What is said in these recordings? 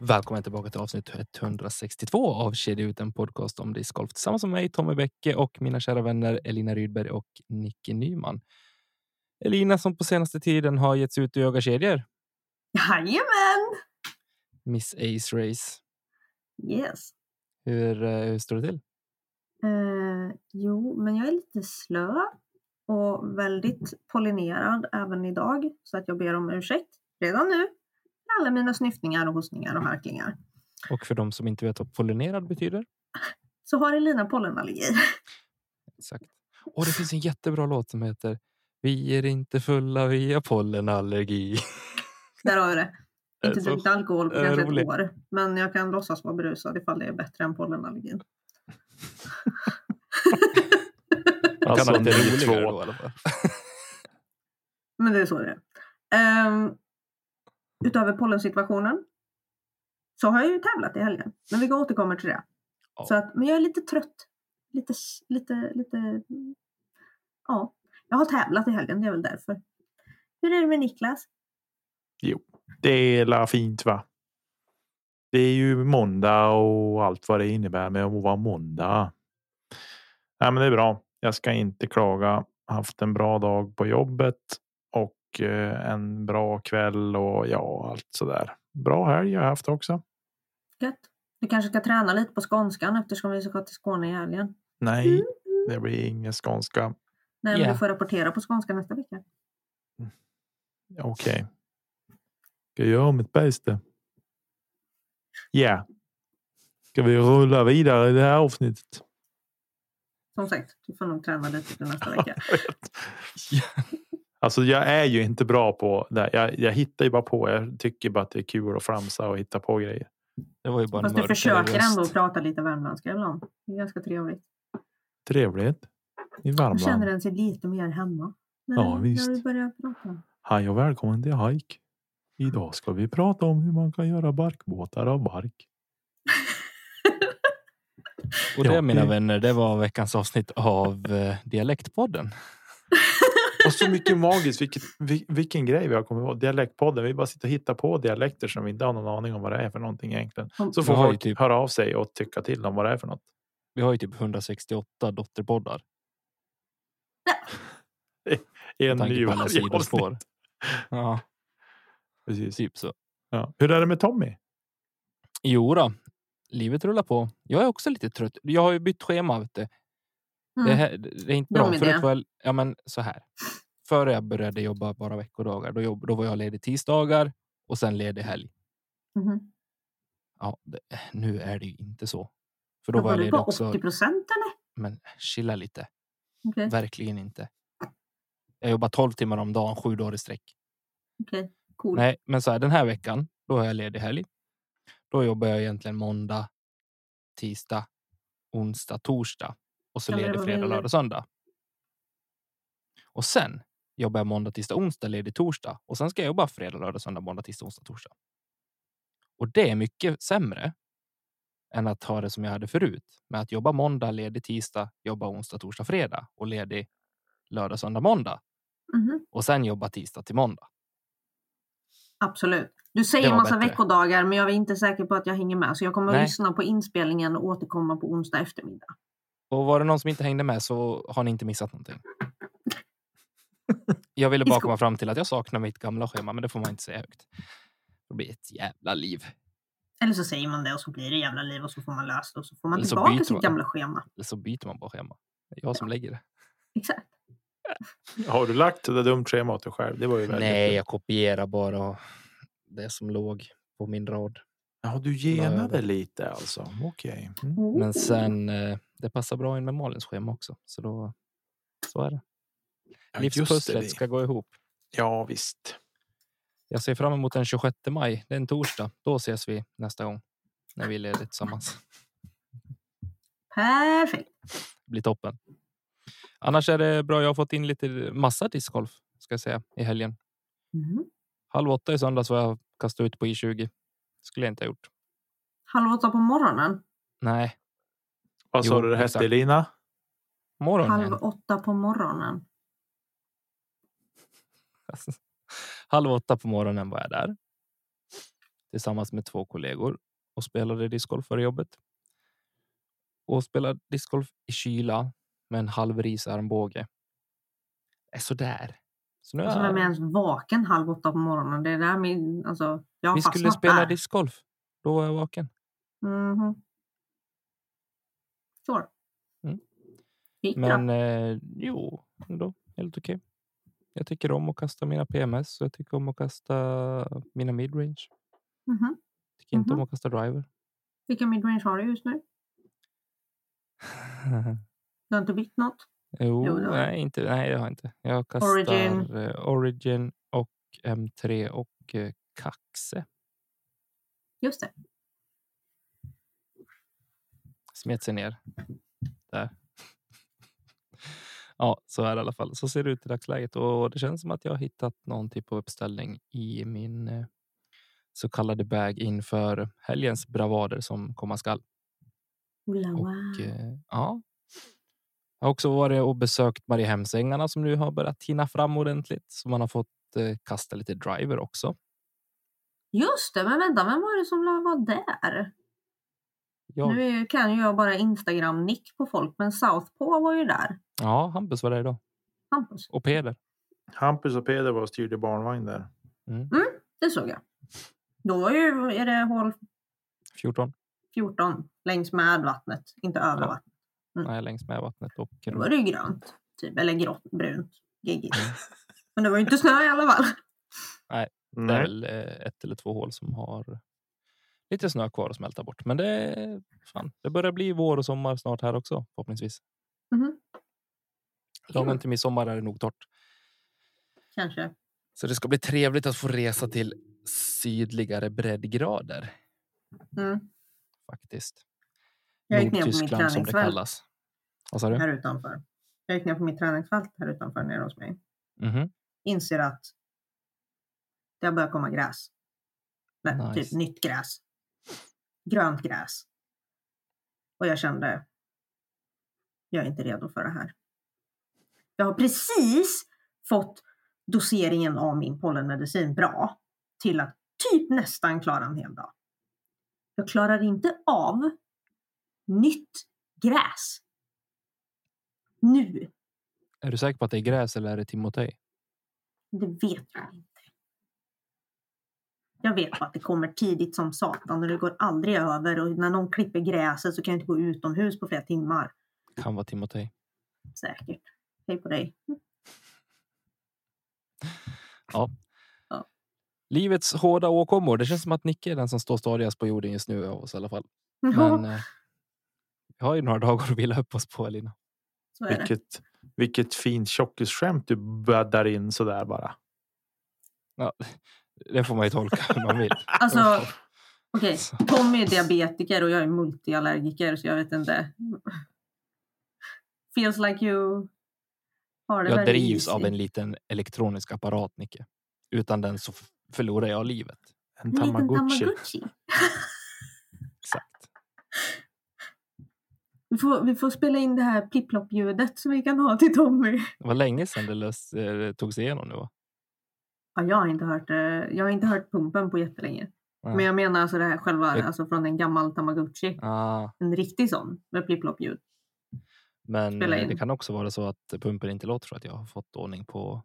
Välkommen tillbaka till avsnitt 162 av Kedja ut en podcast om discgolf tillsammans med mig Tommy Bäcke och mina kära vänner Elina Rydberg och Nicke Nyman. Elina som på senaste tiden har getts ut i yogakedjor. Jajamän! Miss Ace Race. Yes. Hur, eh, hur står det till? Eh, jo, men jag är lite slö och väldigt pollinerad även idag så att jag ber om ursäkt redan nu alla mina snyftningar och hostningar och harklingar. Och för de som inte vet vad pollinerad betyder? Så har Elina pollenallergi. Exakt. Och det finns en jättebra låt som heter Vi är inte fulla, vi har pollenallergi. Där har vi det. Inte så, druckit alkohol på kanske ett år, men jag kan låtsas vara berusad ifall det är bättre än pollenallergin. Man kan Alltså, ha lite ni roligare två. då i alla fall. Men det är så det är. Ehm, utöver pollensituationen så har jag ju tävlat i helgen. Men vi återkommer till det. Ja. Så att, men jag är lite trött. Lite, lite, lite... Ja, jag har tävlat i helgen. Det är väl därför. Hur är det med Niklas? Jo, det är la fint va? Det är ju måndag och allt vad det innebär med att vara måndag. Nej, men det är bra. Jag ska inte klaga. Haft en bra dag på jobbet och eh, en bra kväll och ja, allt så där. Bra helg har jag haft också. Gött. Du kanske ska träna lite på skånskan eftersom vi ska till Skåne i helgen. Nej, det blir ingen skånska. Nej, men du får rapportera på skånska nästa vecka. Okej. Ska jag göra mitt bästa? Ja. Ska vi rulla vidare i det här avsnittet? Som sagt, du får nog träna lite till nästa vecka. Alltså jag är ju inte bra på det. Jag, jag hittar ju bara på. Jag tycker bara att det är kul att framsa och hitta på grejer. Det var ju bara Fast du försöker röst. ändå prata lite värmländska ibland. Det är ganska trevligt. Trevligt. I Man känner Värmland. en sig lite mer hemma. När, Ja, visst. När vi börjar prata. Hej och välkommen till Hike. Idag ska vi prata om hur man kan göra barkbåtar av bark. Och det Ja, mina vänner, det var veckans avsnitt av eh, Dialektpodden. Och så mycket magiskt. Vilket, vil- vilken grej vi har kommit på. Dialektpodden. Vi bara sitter och hittar på dialekter som vi inte har någon aning om vad det är för någonting egentligen. Så Vi får folk typ- höra av sig och tycka till om vad det är för något. Vi har ju typ 168 dotterpoddar. En ny varje sidospår. avsnitt. Ja, Precis. typ så. Ja. Hur är det med Tommy? Jo då, livet rullar på. Jag är också lite trött. Jag har ju bytt schema. Vet du. Det, Mm. här, det är inte bra. idé. Förut var jag, ja, men så här. Före jag började jobba bara veckodagar, då, jobb, då var jag ledig tisdagar och sen ledig helg. Mhm. Ja, det, nu är det ju inte så. För då var Jobbar jag ledig på också. 80 procent eller? Men chilla lite. Okej. Verkligen inte. Jag jobbar 12 timmar om dagen, sju dagar i sträck. okej. Cool. Nej, men så här, den här veckan, då har jag ledig helg. Då jobbar jag egentligen måndag, tisdag, onsdag, torsdag och så ledig fredag, lördag, söndag. Och sen jobbar jag måndag, tisdag, onsdag, ledig torsdag och sen ska jag jobba fredag, lördag, söndag, måndag, tisdag, onsdag, torsdag. Och det är mycket sämre än att ha det som jag hade förut med att jobba måndag, ledig tisdag, jobba onsdag, torsdag, fredag och ledig lördag, söndag, måndag Mhm. och sen jobba tisdag till måndag. Absolut. Du säger var massa bättre. veckodagar men jag är inte säker på att jag hänger med. Så jag kommer att lyssna på inspelningen och återkomma på onsdag eftermiddag. Och var det någon som inte hängde med så har ni inte missat någonting. Jag ville bara komma fram till att jag saknar mitt gamla schema, men det får man inte säga högt. Det blir ett jävla liv. Eller så säger man det och så blir det jävla liv och så får man lösa det och så får man Eller så tillbaka sitt man. gamla schema. Eller så byter man bara schema. Det är jag som lägger det. Exakt. Har du lagt det där dumt schema åt dig själv? Det var ju Nej, jag kopierar bara det som låg på min rad. Ja, du genade lite alltså. Okej. Mm. Oh. Men sen eh, det passar bra in med Malins schema också, så då så är det. Ja, Livspusslet det. ska gå ihop. Ja, visst. Jag ser fram emot den 26 maj. Det är en torsdag. Då ses vi nästa gång när vi är lediga tillsammans. Perfekt. Det blir toppen. Annars är det bra. Jag har fått in lite massa discgolf ska jag säga i helgen. Mm. Halv åtta i söndags var jag kastade ut på i20. Skulle jag inte ha gjort. Halv åtta på morgonen. Nej, Vad sa Jo, du det hette exakt. Lina? morgonen. Halv åtta på morgonen. Halv åtta på morgonen var jag där. Tillsammans med två kollegor och spelade discgolf före jobbet. Och spelade discgolf i kyla med en halv risarmbåge. Det är sådär. Så nu Alltså, är vem är ens vaken halv åtta på morgonen? Det är där min, alltså, jag vi skulle spela där. discgolf. Då var jag vaken. Mhm. Sure. Mm. Men eh, jo, ändå helt okej. Jag tycker om att kasta mina PMS och jag tycker om att kasta mina midrange. Mhm. Tycker inte Mhm. om att kasta driver. Vilka midrange har du just nu? Du har inte bytt något? Jo, Jo, jag. nej, inte, nej, det har jag inte. Jag kastar Origin. eh, Origin och M3 och eh, Kaxe. Just det. Smet sig ner. Där. ja, så är det i alla fall. Så ser det ut i dagsläget och det känns som att jag har hittat någon typ av uppställning i min eh, så kallade bag inför helgens bravader som komma skall. Och eh, ja. Jag har också varit och besökt Mariehemsängarna som nu har börjat tina fram ordentligt. Så man har fått eh, kasta lite driver också. Just det, men vänta, vem var det som var där? Jag, Nu kan ju jag bara Instagram-nick på folk, men Southpaw var ju där. ja, Hampus var där idag. Hampus. Och Peder. Hampus och Peder var och styrde barnvagn där. Det såg jag. Då var ju, är det hål 14. 14 längs med vattnet, inte över Ja. vattnet. Nej, längs med vattnet och Då var det ju grönt, typ, eller grått, brunt, geggigt. Men det var ju inte snö i alla fall. Det är Nej. väl eh, ett eller två hål som har lite snö kvar att smälta bort. Men det, fan, det börjar bli vår och sommar snart här också förhoppningsvis. Mhm. Långt till midsommar är det nog torrt. Kanske. Så det ska bli trevligt att få resa till sydligare breddgrader Mm. faktiskt. Jag gick ner på mitt Nordtyskland som det träningsfält kallas. Vad sa du? här utanför. Jag gick ner på mitt träningsfält här utanför nere hos mig. Mhm. Inser att det har börjat komma gräs. Nej, Nice. Typ nytt gräs. Grönt gräs. Och jag kände, jag är inte redo för det här. Jag har precis fått doseringen av min pollenmedicin bra till att typ nästan klara en hel dag. Jag klarar inte av nytt gräs. Nu. Är du säker på att det är gräs eller är det Timotej? Det vet jag inte. Jag vet bara att det kommer tidigt som satan och det går aldrig över och när någon klipper gräset så kan jag inte gå utomhus på flera timmar. Kan vara Timotej. Säkert. Hej på dig. Ja. Ja. Livets hårda åkommor. Det känns som att Nicke är den som står stadigast på jorden just nu av oss i alla fall. Men Ja, eh, vi har ju några dagar att vila upp oss på Elina. så är det. Vilket, vilket fint tjockisskämt du bäddar in sådär bara. Ja, det får man ju tolka hur man vill. Alltså, okej. Tommy är diabetiker och jag är multiallergiker så jag vet inte. Feels like you har det Jag drivs easy. av en liten elektronisk apparat, Nicke. Utan den så förlorar jag livet. En En liten tamagotchi. tamagotchi. Exakt. Vi får, vi får spela in det här plipplopp-ljudet som vi kan ha till Tommy. Det var länge sedan det lös, eh, tog sig igenom nu. Va? Ja, jag har inte hört, eh, jag har inte hört pumpen på jättelänge. Men jag menar alltså det här själva, Det- alltså från en gammal Tamagotchi. Ah, En riktig sån med plipplopp-ljud. men det kan också vara så att pumpen inte låter så att jag har fått ordning på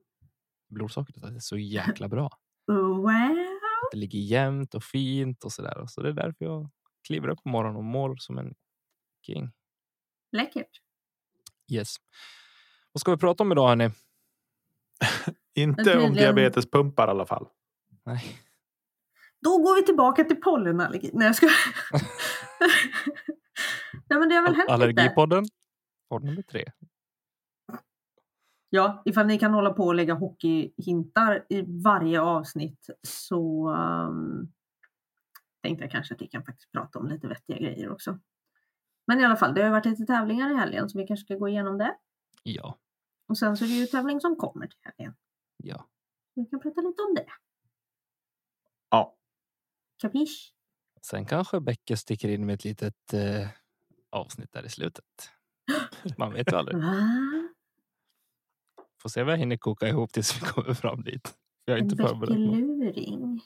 blodsockret. Att det är så jäkla bra. Wow! Det ligger jämnt och fint och sådär. Så det är därför jag kliver upp på morgonen och mår som en king. Läckert. Yes. Vad ska vi prata om idag hörni? Inte Men om tydligen- diabetespumpar i alla fall. Nej. Då går vi tillbaka till pollenallergi. Nej jag ska. Nej men det har väl hänt. Allergipodden. Podd nummer tre. Ja, ifall ni kan hålla på och lägga hockeyhintar i varje avsnitt så um, tänkte jag kanske att vi kan faktiskt prata om lite vettiga grejer också. Men i alla fall, det har varit lite tävlingar i helgen så vi kanske ska gå igenom det. Ja. Och sen så är det ju tävling som kommer till helgen. Ja. Vi kan prata lite om det. Ja, Kapisch? Sen kanske Bäcke sticker in med ett litet eh, avsnitt där i slutet. Man vet ju aldrig. Får se vad jag hinner koka ihop tills vi kommer fram dit. Jag är En inte förberedd.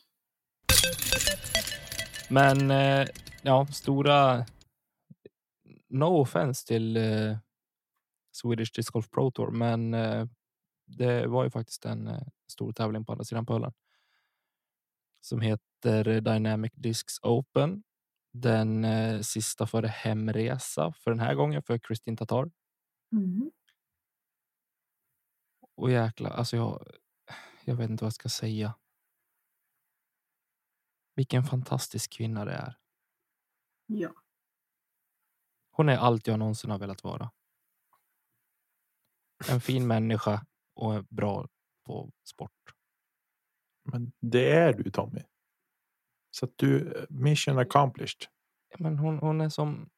Men eh, ja, stora. No offense till eh, Swedish Disc Golf Pro Tour, men eh, det var ju faktiskt en eh, stor tävling på andra sidan pölen. Som heter Dynamic Discs Open. Den eh, sista före hemresa för den här gången för Kristin Tatar. Mm. Och jäkla, alltså jag, jag vet inte vad jag ska säga. Vilken fantastisk kvinna det är. Ja. Hon är allt jag någonsin har velat vara. En fin människa och är bra på sport. men det är du Tommy. Så att du mission accomplished. Men hon, hon är som.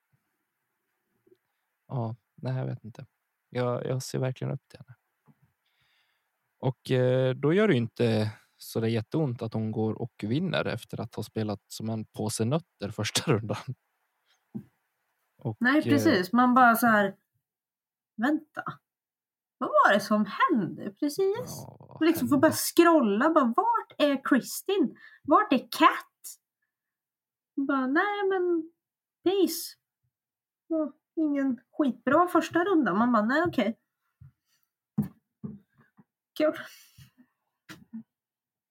Ja, nej, jag vet inte. Jag, jag ser verkligen upp till henne. Och eh, då gör det ju inte så det är jätteont att hon går och vinner efter att ha spelat som en påse nötter första rundan. Och, Nej eh, precis, man bara så här. Vänta. Vad var det som hände precis? ja, Och liksom får bara scrolla. Bara, vart är Kristin? Vart är Kat? Och Bara, nej men Peace. Ja, ingen skitbra första runda. Man bara, nej okej. Kul.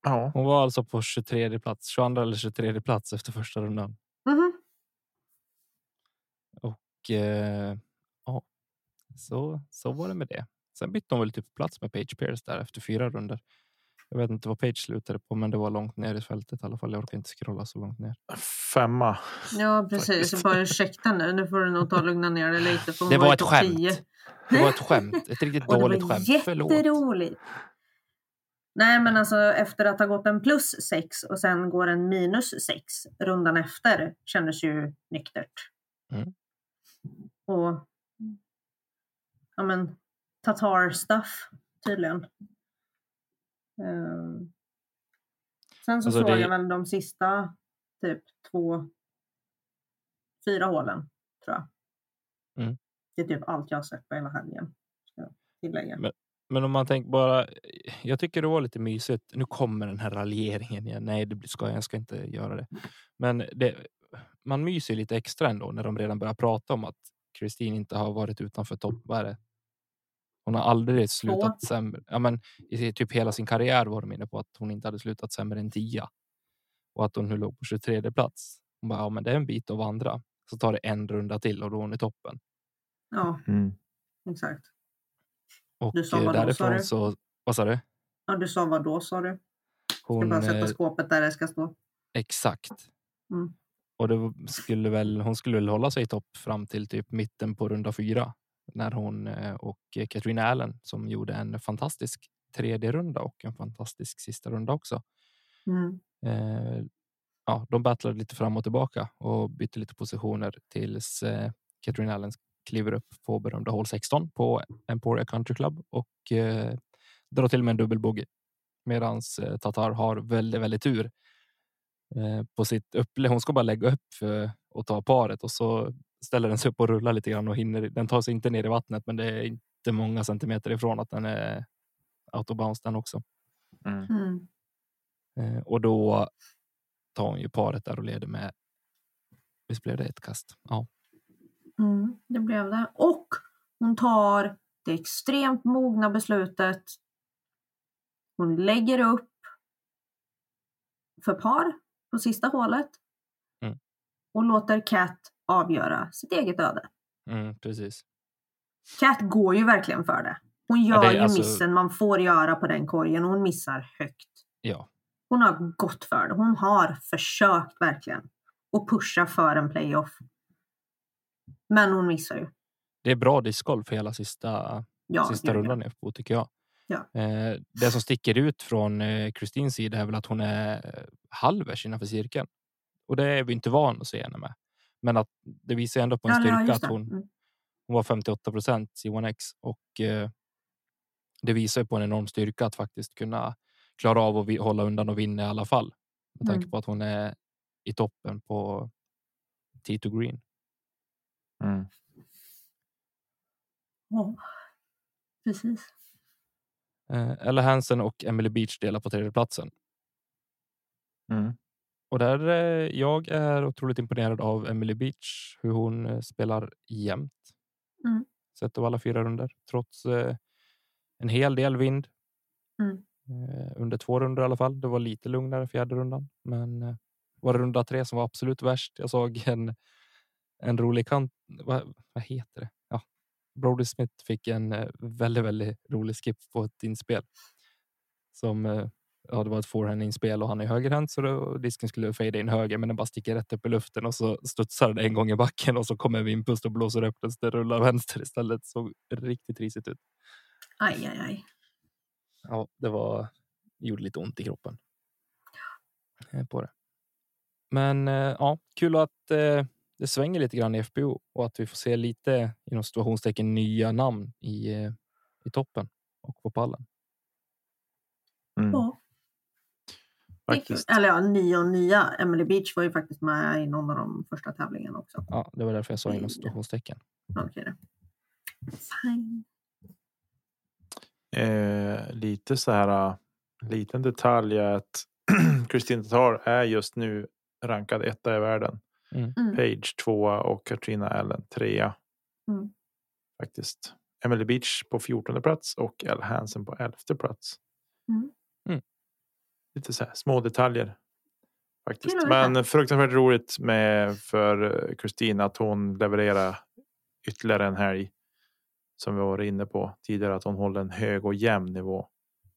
Ja, Hon var alltså på 23 plats, 22 eller 23 plats efter första rundan. Mhm. Och eh, ja, så, så var det med det. Sen bytte hon väl typ plats med Page Pierce där efter fyra runder. Jag vet inte vad Page slutade på, men det var långt ner i fältet i alla fall. Jag orkar inte scrolla så långt ner. femma. Ja precis. Bara ursäkta nu. Nu får du nog ta och lugna ner dig lite. För Det var ju ett skämt. 10. Det var ett skämt, ett riktigt dåligt var skämt. Förlåt. jätteroligt. Nej men alltså efter att ha gått en plus 6 och sen går en minus 6 rundan efter kändes ju nyktert. Mm. Och ja men Tatar stuff tydligen. Ehm. sen så Alltså, såg det- jag väl de sista typ två, fyra hålen tror jag. Mm. Det är typ allt jag har sett på hela helgen. Jag tillägga. Men- Men om man tänker bara, jag tycker det var lite mysigt. Nu kommer den här raljeringen igen. Nej, det ska jag ska inte göra det. Men det, man myser lite extra ändå när de redan börjar prata om att Kristin inte har varit utanför topp. Vad är det? Hon har aldrig slutat sämre. Ja, men i typ hela sin karriär var de inne på att hon inte hade slutat sämre än tia och att hon nu låg på 23 plats. Hon bara, ja, men det är en bit att vandra. Så tar det en runda till och då är hon i toppen. Ja, Mm. exakt. Och Du sa eh, vad då, sa därifrån så, vad sa du? Ja, du sa vad då sa du? Ska Hon, bara sätta eh, skåpet där det ska stå. Exakt. Mm. Och det skulle väl, hon skulle väl hålla sig i topp fram till typ mitten på runda fyra när hon eh, och Katrina Allen som gjorde en fantastisk tredje runda och en fantastisk sista runda också. Mm. Eh, ja, de battlade lite fram och tillbaka och bytte lite positioner tills eh, Katrina Allen kliver upp på berömda hål 16 på Emporia Country Club och eh, drar till med en dubbelbogey. Medan eh, Tatar har väldigt, väldigt tur eh, på sitt upplägg. Hon ska bara lägga upp för att ta paret och så ställer den sig upp och rullar lite grann och hinner. Den tar sig inte ner i vattnet, men det är inte många centimeter ifrån att den är autobounce den också. Mm. Mm. Eh, och då tar hon ju paret där och leder med. Visst blev det ett kast? Ja, Mm, det blev det. Och hon tar det extremt mogna beslutet. Hon lägger upp för par på sista hålet. Mm. Och låter Cat avgöra sitt eget öde. mm, precis. Cat går ju verkligen för det. Hon Ja, gör det ju alltså- missen man får göra på den korgen och hon missar högt. Ja, Hon har gått för det. Hon har försökt verkligen och pusha för en playoff. Men hon missar ju. det är bra discgolf för hela sista Ja, sista rundan FBO tycker jag. Ja. Eh, det som sticker ut från eh, Kristins sida är väl att hon är halvers innanför cirkeln. Och det är vi inte van att se henne med. Men att det visar ändå på en Ja, styrka just att hon, Mm. hon var 58 procent C1X och eh, det visar ju på en enorm styrka att faktiskt kunna klara av att vi- hålla undan och vinna i alla fall. Med tanke Mm. på att hon är i toppen på T2 Green. Mm. Ja, precis. Eh, Ella Hansen och Emily Beach delar på tredjeplatsen. Mm. Och där eh, jag är otroligt imponerad av Emily Beach, hur hon eh, spelar jämt. Mm. Sett av alla fyra runder trots eh, en hel del vind. Mm. Under två runder i alla fall. Det var lite lugnare fjärde rundan, men var det runda tre som var absolut värst. Jag såg en, en rolig kant. Vad, vad heter det? Ja, Brody Smith fick en väldigt, väldigt rolig skip på ett inspel som ja, det var ett forehand-inspel och han är högerhänt så då, disken skulle fade in höger men den bara sticker rätt upp i luften och så studsar den en gång i backen och så kommer en vindpust och blåser upp den så det rullar vänster istället. Såg riktigt risigt ut. Aj, aj, aj. Ja, det var gjorde lite ont i kroppen. Eh, På det. Men eh, ja, kul att eh, det svänger lite grann i FBO och att vi får se lite inom situationstecken nya namn i, i toppen och på pallen. Mm. Ja. Faktiskt. Eller ja, nya och nya. Emily Beach var ju faktiskt med i någon av de första tävlingarna också. Ja, det var därför jag sa inom Mm. situationstecken. Okej då. Fine. Eh, lite så här. äh, Liten detalj är att Kristin Tatar är just nu rankad etta i världen. Mm. Page tvåa och Katrina Allen trea. Mm. Faktiskt. Emily Beach på 14 plats och Elle Hansen på 11 plats. Lite så här små detaljer. Faktiskt. Men fruktansvärt roligt med för Kristina att hon levererar ytterligare en helg. Som vi var inne på tidigare att hon håller en hög och jämn nivå.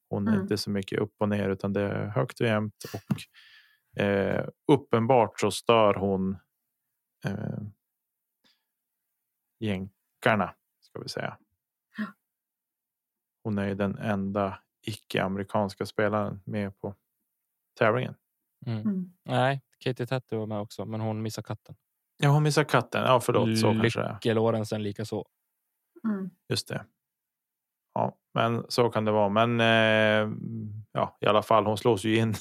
Hon är Mm. inte så mycket upp och ner utan det är högt och jämnt och eh, uppenbart så stör hon eh, jänkarna ska vi säga. Hon är ju den enda icke-amerikanska spelaren med på tävlingen. Mm. Mm. Nej, Katie Tatty var med också, men hon missade katten. Ja, hon missar katten. Ja, förlåt. Så. Lycke Lorentzen lika så. Mm. Just det. Ja, men så kan det vara. Men eh, ja, i alla fall, hon slås ju in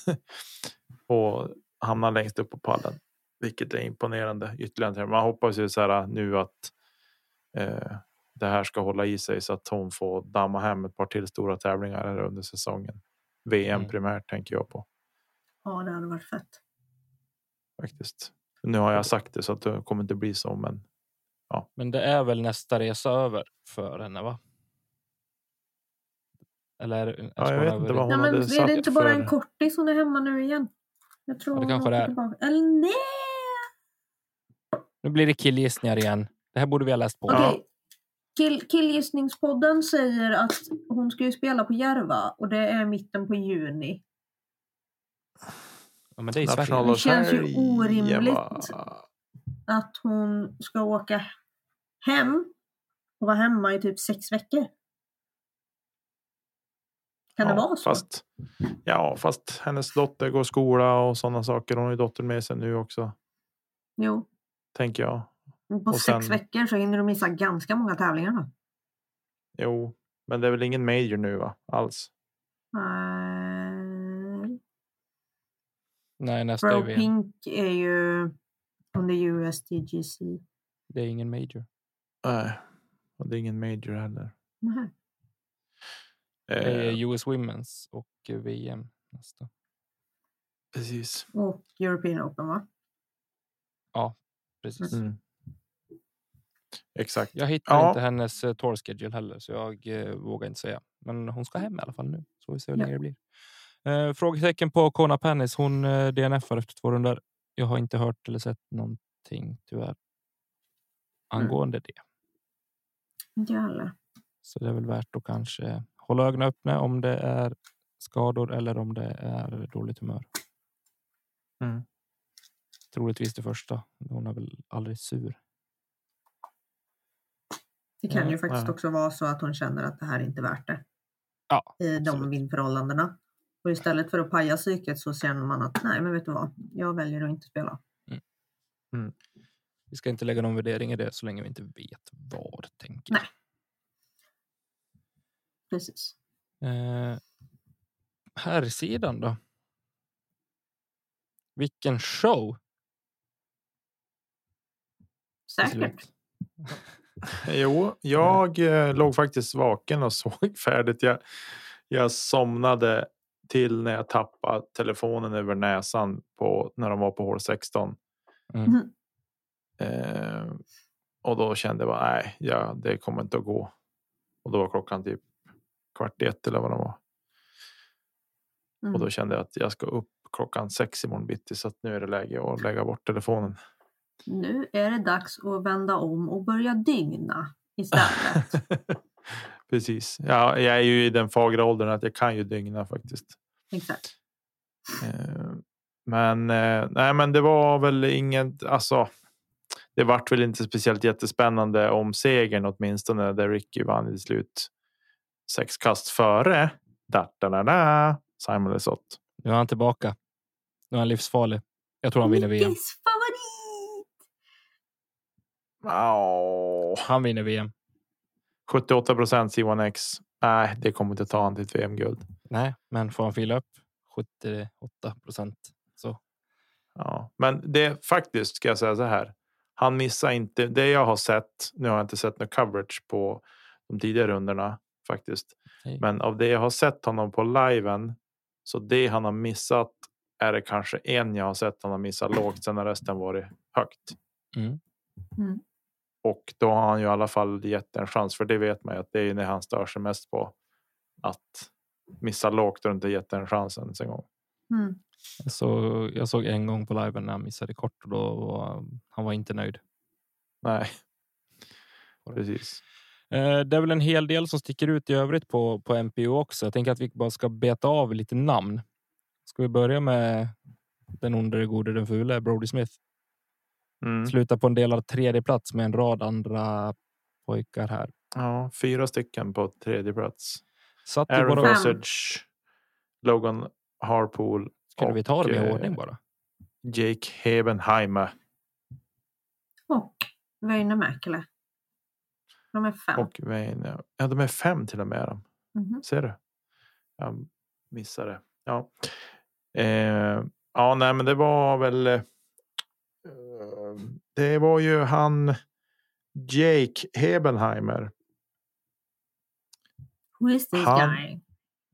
och hamnar längst upp på pallen, vilket är imponerande. Ytterligare. Man hoppas ju så här nu att eh, det här ska hålla i sig så att hon får damma hem ett par till stora tävlingar här under säsongen. VM Mm. primärt tänker jag på Ja, det hade varit fett. faktiskt. Nu har jag sagt det så att det kommer inte bli så, men Men det är väl nästa resa över för henne, va? Eller? är- Ja, jag vet inte vad hon Nej, men hade är sagt det inte bara för- en kortis hon är hemma nu igen? Jag tror Ja, det hon kanske det är. tillbaka. Eller nej! Nu blir det killgissningar igen. Det här borde vi ha läst på. Okej. Kill, killgissningspodden säger att hon ska ju spela på Järva och det är mitten på juni. Ja, men det är Det känns ju orimligt. va? Att hon ska åka hem och vara hemma i typ sex veckor. Kan det Ja, vara så? Fast, ja, fast hennes dotter går skola och sådana saker. Hon har ju dottern med sig nu också, Jo. tänker jag. På Och sex sen- veckor så hinner du missa ganska många tävlingar. Då. Jo, men det är väl ingen major nu va? Alls. Nej, nästa är Bro VM. Pink är ju under USDGC. Det är ingen major. Nej, och det är ingen major heller. Nej. Det Eh, är US Women's och eh, VM nästa. precis. Och European Open va? Precis. Mm. Exakt. Jag hittar Ja. inte hennes uh, tour schedule heller, så jag eh, vågar inte säga. Men hon ska hem i alla fall nu, så vi ser hur Ja. länge det blir. Uh, frågetecken på Kona Pennis. Hon uh, DNF efter två runder. Jag har inte hört eller sett någonting tyvärr. Angående det. Inte jag heller. Så det är väl värt att kanske hålla ögonen öppna om det är skador eller om det är dåligt humör. Mm. Troligtvis det första. Hon är väl aldrig sur. Det kan Ja, ju faktiskt ja. också vara så att hon känner att det här är inte värt det Ja, i de absolut. vindförhållandena. Och istället för att paja psyket så känner man att nej, men vet du vad? Jag väljer att inte spela. Vi ska inte lägga någon värdering i det så länge vi inte vet var. Tänker jag. Nej. Precis. Eh, här sidan då? Vilken show! Säkert. Jo, jag eh, låg faktiskt vaken och såg färdigt. Jag, jag somnade till när jag tappade telefonen över näsan på när de var på hål 16. Mm. Eh, och då kände jag bara nej, ja, det kommer inte att gå. Och då var klockan typ kvart i ett eller vad det var. Mm. Och då kände jag att jag ska upp klockan sex imorgon bitti så att nu är det läge att lägga bort telefonen. Nu är det dags att vända om och börja dygna istället. Precis. Ja, jag är ju i den fagra åldern att jag kan ju dygna faktiskt. Exakt. Eh, Men eh, nej, men det var väl inget. Alltså, det vart väl inte speciellt jättespännande om segern åtminstone där Ricky vann i slut. Sex kast före. Da, da, da, da, Simon Lesoth. Nu är han tillbaka. Nu är han livsfarlig. Jag tror han vinner VM. Favorit! Oh, Han vinner VM. 78 procent C1X. Nej, det kommer inte ta han till ett VM-guld. Nej, men får han fila upp 78 procent så Ja, men det faktiskt ska jag säga så här. Han missar inte det jag har sett. Nu har jag inte sett någon coverage på de tidigare rundorna faktiskt. Hej. Men av det jag har sett honom på liven. Så det han har missat är det kanske en jag har sett han har missat lågt. Sen har resten varit högt. Mm. Mm. Och då har han ju i alla fall gett en chans. För det vet man ju att det är det han stör sig mest på. Att missa lågt och inte gett en chans ens en gång. Mm. Så jag såg en gång på liven när han missade kort och då var han var inte nöjd. Nej. Precis. Eh, Det är väl en hel del som sticker ut i övrigt på, på MPO också. Jag tänker att vi bara ska beta av lite namn. Ska vi börja med den onde, den gode, den fule, Brody Smith. Mm. Sluta på en delad tredje plats med en rad andra pojkar här. Ja, fyra stycken på tredje plats. Satt Aaron bara. Gossage, Logan Harpool skulle vi ta dem i eh, ordning bara? Jake Hebenheimer Och Väinö Mäkelä. De är fem. och Wayne. Ja, de är fem till och med. Mhm. Ser du? Jag missade. Ja. Eh, ja, nej, men det var väl. Det var ju han. Jake Hebenheimer. Who is this Han- guy?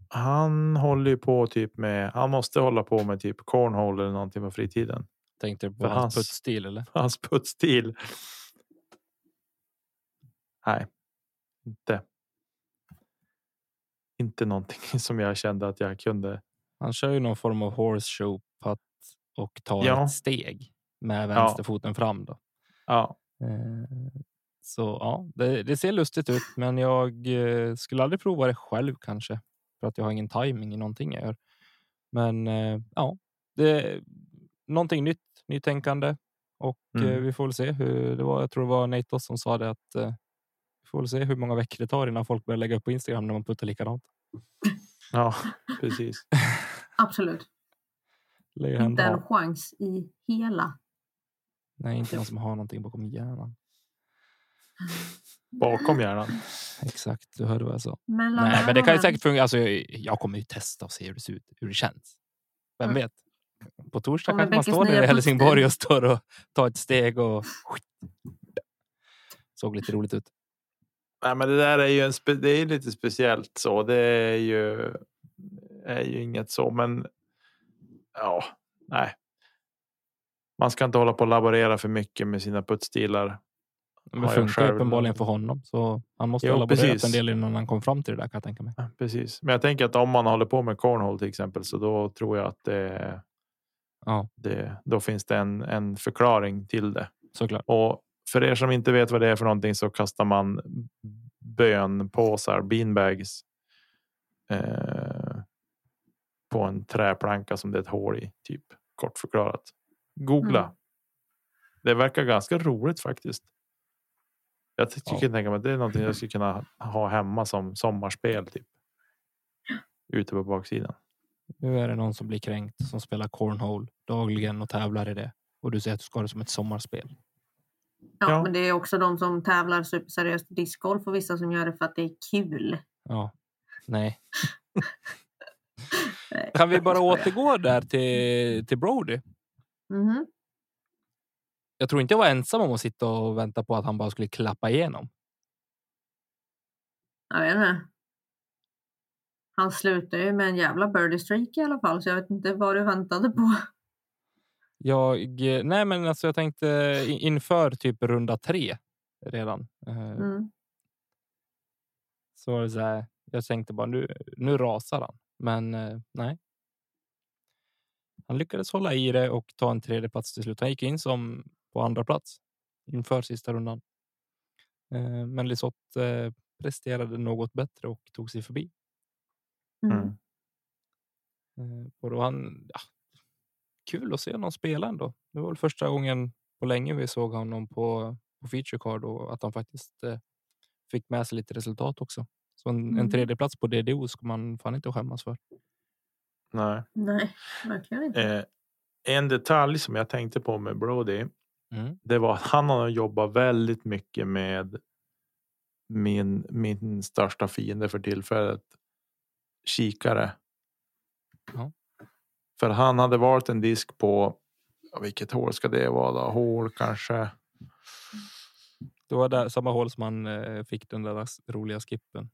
Han håller ju på typ med. Han måste hålla på med typ cornhole eller någonting på fritiden. Tänkte på för hans hans- puttstil eller? Hans puttstil. Nej, inte. Inte någonting som jag kände att jag kunde. Han kör ju någon form av horseshoe putt och tar Ja. ett steg med vänsterfoten fram. Då. Ja, Eh, Så ja, det, det ser lustigt ut, men jag eh, skulle aldrig prova det själv kanske för att jag har ingen timing i någonting jag gör. Men eh, ja, det är någonting nytt, nytänkande och Mm. vi får väl se hur det var. Jag tror det var Natos som sa det att vi får väl se hur många veckor det tar innan folk börjar lägga upp på Instagram när man puttar likadant. ja, precis. Absolut. Inte en chans i hela. Nej, inte någon som har någonting bakom hjärnan. Bakom hjärnan. Exakt, du hörde vad jag sa. Mellan Nej, men det kan ju säkert fungera. Alltså, jag, kommer ju testa och se hur det ser ut, hur det känns. Vem Mm. vet? På torsdag med kanske man står nere i Helsingborg och står och tar ett steg och såg lite roligt ut. Nej, men det där är ju en spe, det är lite speciellt så. Det är ju. Är ju inget så, men. Ja, nej. Man ska inte hålla på och laborera för mycket med sina puttstilar. Men det funkar själv- uppenbarligen för honom, så han måste Jo, ha laborerat precis. en del innan han kom fram till det där kan jag tänka mig. Precis, men jag tänker att om man håller på med cornhole till exempel så då tror jag att det. Ja, det då finns det en, en förklaring till det. såklart. Och för er som inte vet vad det är för någonting så kastar man bönpåsar, beanbags. Eh, på en träplanka som det är ett hål i, typ kort förklarat. Googla. Mm. Det verkar ganska roligt faktiskt. Jag ty- Ja. tycker tänka mig att det är någonting jag skulle kunna ha hemma som sommarspel typ. Ute på baksidan. Nu är det någon som blir kränkt som spelar cornhole dagligen och tävlar i det. Och du säger att du ska ha det som ett sommarspel. Ja, Ja. men det är också de som tävlar superseriöst discgolf och vissa som gör det för att det är kul. Ja, nej. Nej, Kan vi bara återgå där till, till Brody? Mhm. Jag tror inte jag var ensam om att sitta och vänta på att han bara skulle klappa igenom. Jag vet inte. Han slutar ju med en jävla birdie streak i alla fall, så jag vet inte vad du väntade på. Jag, nej, men alltså jag tänkte inför typ runda tre redan. eh, Mm. Så var det så här. Jag tänkte bara nu, nu rasar han, men eh, nej. Han lyckades hålla i det och ta en tredje plats till slut. Han gick in som på andra plats inför sista rundan. Eh, Men Lisotte eh, presterade något bättre och tog sig förbi. Mm. Eh, Och då han, ja, kul att se honom spela ändå. Det var väl första gången på länge vi såg honom på, på feature card och att han faktiskt fick med sig lite resultat också. Så en, en Mm. tredje plats på DDO ska man fan inte skämmas för. Nej. Nej, verkligen inte. Eh, en detalj som jag tänkte på med Brody. Mm. Det var att han har jobbat väldigt mycket med min, min största fiende för tillfället. Kikare. Ja. För han hade valt en disk på vilket hål ska det vara då? Hål kanske. Det var där, samma hål som han eh, fick den där roliga skippen.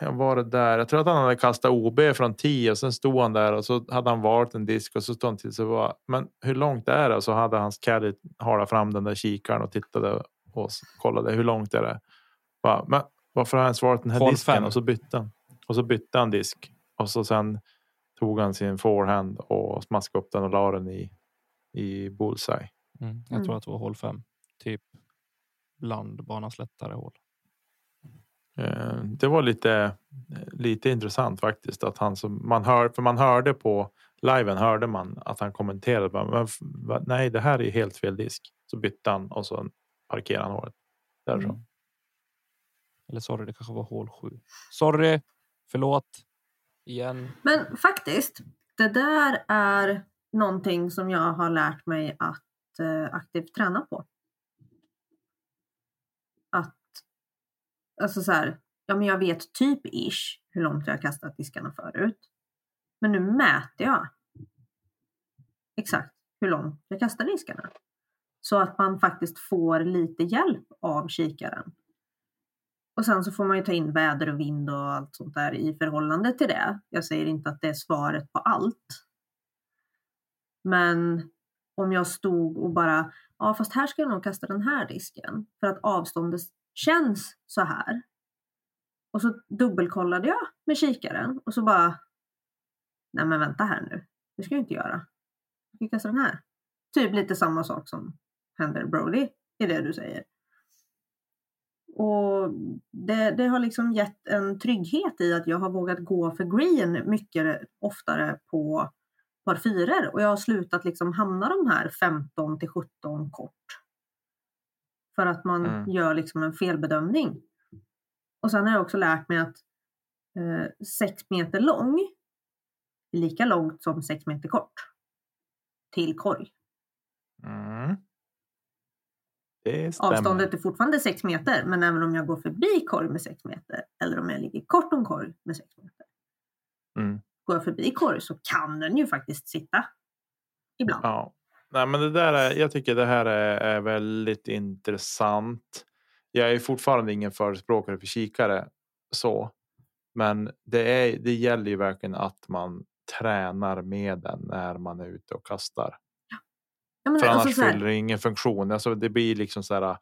Jag var där. Jag tror att han hade kastat OB från 10 och sen stod han där och så hade han valt en disk och så stod han till sig bara, men hur långt är det? Och så hade hans caddy halat fram den där kikaren och tittade och kollade hur långt är det? Bara, men varför har han ens valt den här Hål disken? fem. Och så bytte han. Och så bytte han disk och så sen tog han sin forehand och smaskade upp den och la den i i bullseye. Mm. Jag Mm. tror att det var hål fem, typ bland banans lättare hål. Eh, Det var lite, lite intressant faktiskt att han som man hör, för man hörde på liven hörde man att han kommenterade. bara, Men, nej, det här är helt fel disk. Så bytte han och så parkerade han håret. Därifrån. Mm. Eller sorry, det kanske var hål sju. Sorry, förlåt. Igen. Men faktiskt, det där är någonting som jag har lärt mig att eh, aktivt träna på. Att, alltså så här, ja men jag vet typ ish hur långt jag har kastat diskarna förut. Men nu mäter jag exakt hur långt jag kastar diskarna. Så att man faktiskt får lite hjälp av kikaren. Och sen så får man ju ta in väder och vind och allt sånt där i förhållande till det. Jag säger inte att det är svaret på allt. Men om jag stod och bara, ja fast här ska jag nog kasta den här disken för att avståndet känns så här. Och så dubbelkollade jag med kikaren och så bara, nej men vänta här nu, det ska jag inte göra. Jag ska kasta den här. Typ lite samma sak som händer Brody i det du säger. Och det, det har liksom gett en trygghet i att jag har vågat gå för green mycket oftare på par fyror och jag har slutat liksom hamna de här 15 till 17 kort. För att man Mm. gör liksom en felbedömning. Och sen har jag också lärt mig att eh, 6 meter lång är lika långt som 6 meter kort. Till korg. Mm. Avståndet är fortfarande 6 meter, men även om jag går förbi korg med 6 meter eller om jag ligger kort om korg med 6 meter. Mm. Går jag förbi korg så kan den ju faktiskt sitta. Ibland. Ja. Nej, men det där är, jag tycker det här är, är väldigt intressant. Jag är fortfarande ingen förespråkare för kikare så. Men det, är, det gäller ju verkligen att man tränar med den när man är ute och kastar. Ja, men För alltså annars så här- fyller det ingen funktion. Alltså det blir liksom så här. Ja,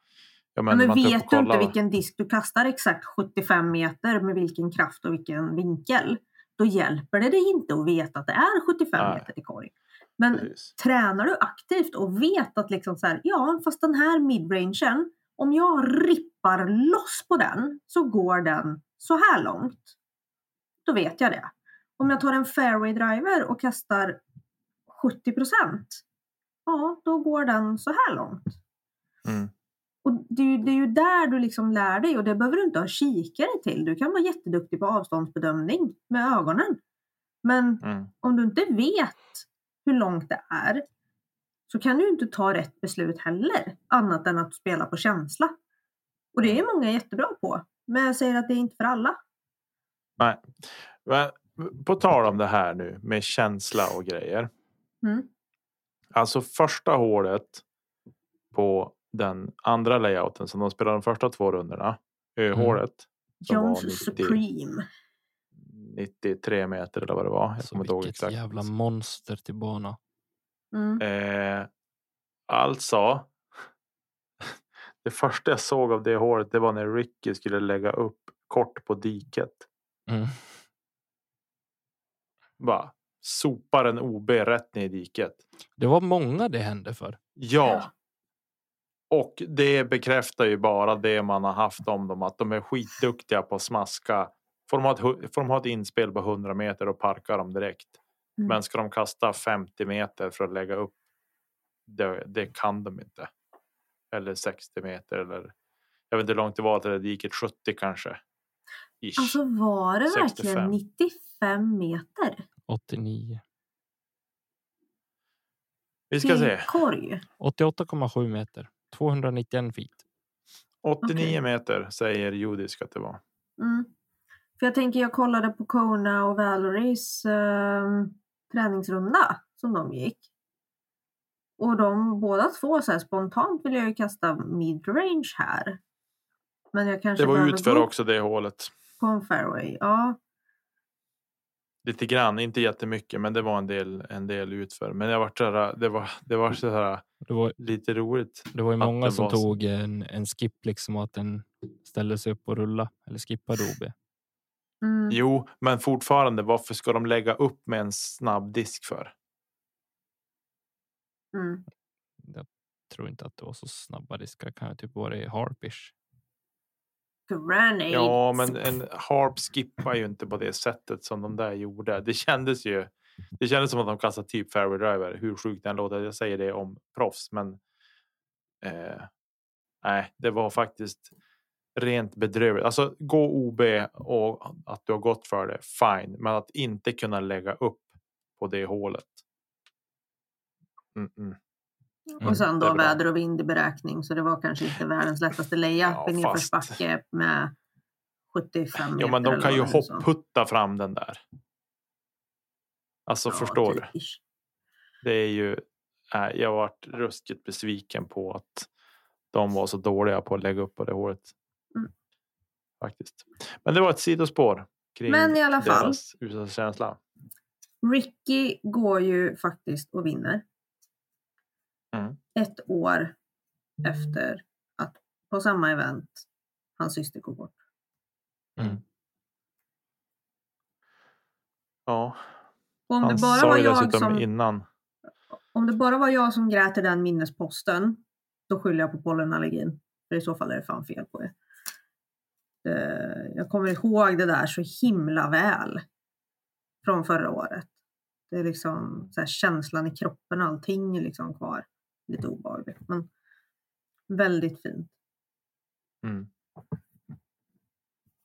Ja, men men tar upp vet du inte vilken disk du kastar exakt 75 meter med vilken kraft och vilken vinkel, då hjälper det dig inte att veta att det är 75 Nej. meter till korg. Men Precis. tränar du aktivt och vet att liksom så här, ja, fast den här midrangen Om jag rippar loss på den så går den så här långt. Då vet jag det. Om jag tar en fairway driver och kastar 70 procent. Ja, då går den så här långt. Mm. Och det är, ju, det är ju där du liksom lär dig och det behöver du inte ha kikare till. Du kan vara jätteduktig på avståndsbedömning med ögonen. Men Mm. om du inte vet hur långt det är så kan du inte ta rätt beslut heller. Annat än att spela på känsla. Och det är många jättebra på. Men jag säger att det är inte för alla. Nej. Men på tal om det här nu med känsla och grejer. Mm. Alltså första hålet på den andra layouten som de spelade de första två rundorna. Ö-hålet. Var Jones 90, Supreme. 93 meter eller vad det var. Jag Alltså, kommer vilket exakt. jävla monster till bana. Mm. Eh, alltså. Det första jag såg av det hålet det var när Ricky skulle lägga upp kort på diket. Mm. Bara sopar en OB rätt ner i diket. Det var många det hände för. Ja. Och det bekräftar ju bara det man har haft om dem att de är skitduktiga på att smaska. Får de ha ett, får de ha ett inspel på 100 meter och parkar dem direkt. Mm. Men ska de kasta 50 meter för att lägga upp. Det, det kan de inte. Eller 60 meter eller. Jag vet inte hur långt det var till det diket 70 kanske. Ish. Alltså var det 65. verkligen 95 meter? 89. Vi ska se. korg? 88,7 meter. 291 feet. 89 Okej. meter säger Judisk att det var. Mm. För jag tänker, jag kollade på Kona och Valories ehm, träningsrunda som de gick. Och de båda två så här, spontant vill jag ju kasta midrange här. Men jag kanske Det var utför också det hålet. på en fairway. Ja, Lite grann, inte jättemycket, men det var en del, en del utför. Men jag var här, det var, det var så här Det var, lite roligt. det var ju många som var tog en, en skip liksom att den ställde sig upp och rulla eller skippade OB. Mm. Jo, men fortfarande, varför ska de lägga upp med en snabb disk för? Mm. Jag tror inte att det var så snabba diskar. Kan ju typ vara i harpish. Granate. Ja, men en harp skippar ju inte på det sättet som de där gjorde. Det kändes ju. Det kändes som att de kastade typ fairway driver. Hur sjukt den låter. Jag säger det om proffs, men. Eh, nej, det var faktiskt rent bedrövligt. Alltså gå OB och att du har gått för det. Fine, men att inte kunna lägga upp på det hålet. Mm -mm. Och sen då väder och vind i beräkning så det var kanske inte världens lättaste layup Ja, i nedförsbacke med 75 meter. Ja, men de kan ju hopputta fram den där. Alltså Ja, förstår du? typ ish. Det är ju. Nej, jag varit ruskigt besviken på att de var så dåliga på att lägga upp på det håret. Mm. Faktiskt. Men det var ett sidospår. Kring Men i alla fall. deras USA-känsla. Ricky går ju faktiskt och vinner. Mm. Ett år efter att på samma event hans syster går bort. Ja, Och om han det, bara sa var jag som, innan. om det bara var jag som grät i den minnesposten, då skyller jag på pollenallergin. För i så fall är det fan fel på er. Eh, Jag kommer ihåg det där så himla väl. Från förra året. Det är liksom så här, känslan i kroppen, allting är liksom kvar. Lite obehagligt, men väldigt fint. Mm.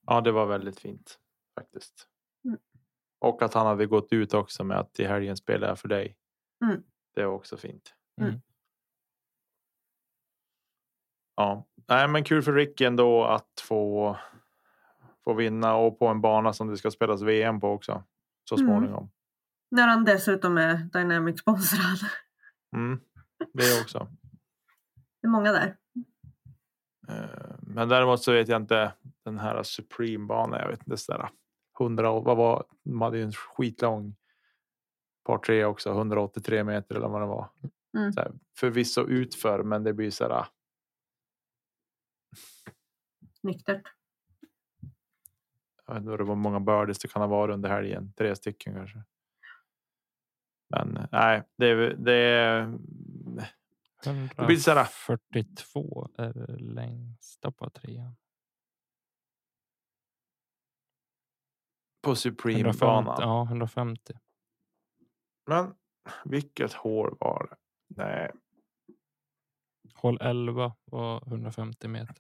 Ja, det var väldigt fint faktiskt. Mm. Och att han hade gått ut också med att i helgen spelar jag för dig. Mm. Det var också fint. Mm. Ja, nej, men kul för Rick ändå att få. Få vinna och på en bana som det ska spelas VM på också. Så Mm. småningom. När han dessutom är Dynamic sponsrad. Mm. Det också. Det är många där. Eh, Men däremot så vet jag inte den här Supreme banan. Jag vet inte sådär. 100 och- vad var? De hade ju en skitlång. Par tre också 183 meter eller vad det var. Mm. Förvisso utför, men det blir så här. Nyktert. Jag vet inte var många birdies det kan ha varit under helgen. Tre stycken kanske. Men nej, det är, det är Det blir så här- 142 är det längsta på trean. På 150, Supreme-banan. ja, 150. Men vilket hål var det? Nej, Håll 11 var 150 meter.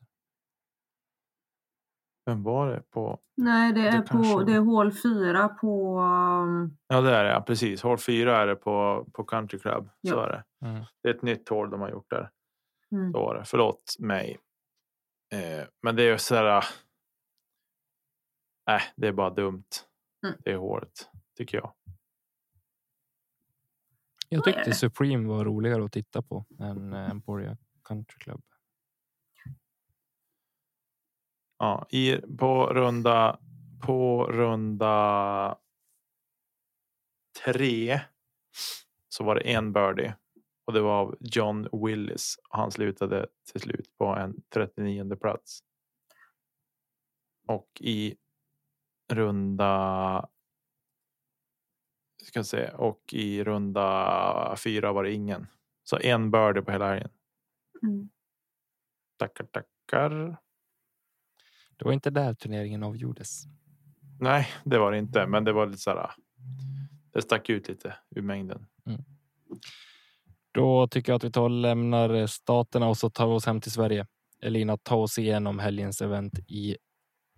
vem var det på? Nej, det Det är, kanske- på, det är hål 4 på... um, Ja, det är det. Ja, precis. Hål 4 är det på, på Country Club. Så är det. Mm. Det är ett nytt hål de har gjort där. Mm. Så var det. Förlåt mig. Eh, men det är ju så här. Nej, det är bara dumt. Mm. Det är hålet, tycker jag. Jag tyckte det. Supreme var roligare att titta på än eh, Emporia Country Club. Ja, i, på runda på runda tre så var det en birdie och det var av John Willis. Han slutade till slut på en 39 plats. Och i runda ska se, och i runda fyra var det ingen. Så en birdie på hela helgen. Mm. Tackar, tackar. Det var inte där turneringen avgjordes. Nej, det var det inte, men det var lite så här. Det stack ut lite ur mängden. Då tycker jag att vi tar och lämnar staterna och så tar vi oss hem till Sverige. Elina, ta oss igenom helgens event i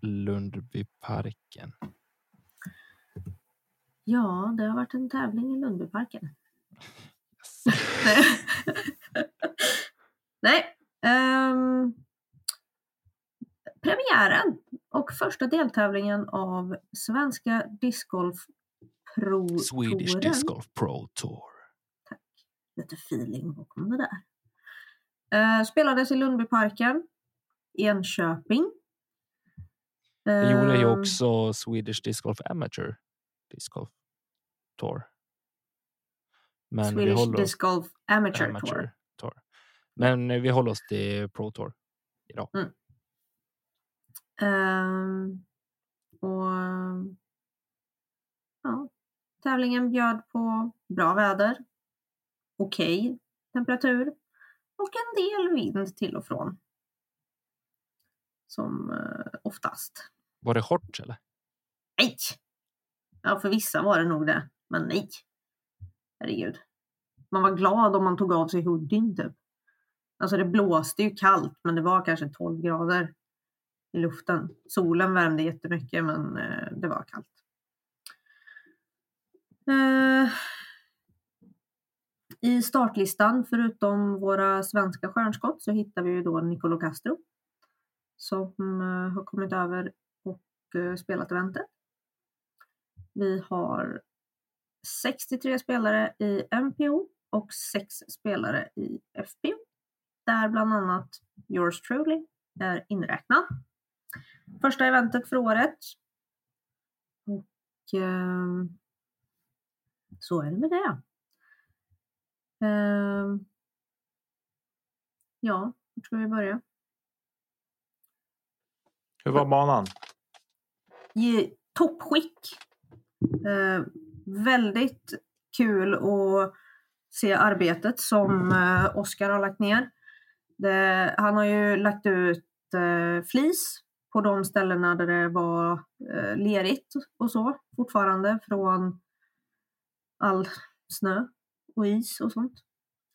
Lundbyparken. Ja, det har varit en tävling i Lundbyparken. Yes. Nej. ehm, premiären och första deltävlingen av Svenska Discgolf Pro Swedish Touren. Disc Golf Pro Tour. Lite feeling bakom det där. Eh, spelades i Lundbyparken, Enköping. Det gjorde ju Ehm, också Swedish Disc Golf Amateur Disc Golf Tour. Men Swedish Disc Golf Amateur. Amateur Tour. Men eh, vi håller oss till Pro Tour. Ehm, och ja, tävlingen bjöd på bra väder, okej temperatur och en del vind till och från. Som eh, oftast. Var det hårt eller? Nej! Ja, för vissa var det nog det, men nej. Herregud. Man var glad om man tog av sig hoodien typ. Alltså det blåste ju kallt, men det var kanske 12 grader i luften. Solen värmde jättemycket, men eh, det var kallt. Eh, I startlistan, förutom våra svenska stjärnskott, så hittar vi ju då Nicolo Castro som eh, har kommit över och eh, spelat eventet. Vi har 63 spelare i MPO och 6 spelare i FPO. Där bland annat yours truly är inräknad. Första eventet för året. Och ehm, så är det med det. Ehm, ja, var ska vi börja? Hur var banan? i toppskick. Eh, väldigt kul att se arbetet som eh, Oskar har lagt ner. Det, han har ju lagt ut eh, flis på de ställena där det var eh, lerigt och så fortfarande från all snö och is och sånt.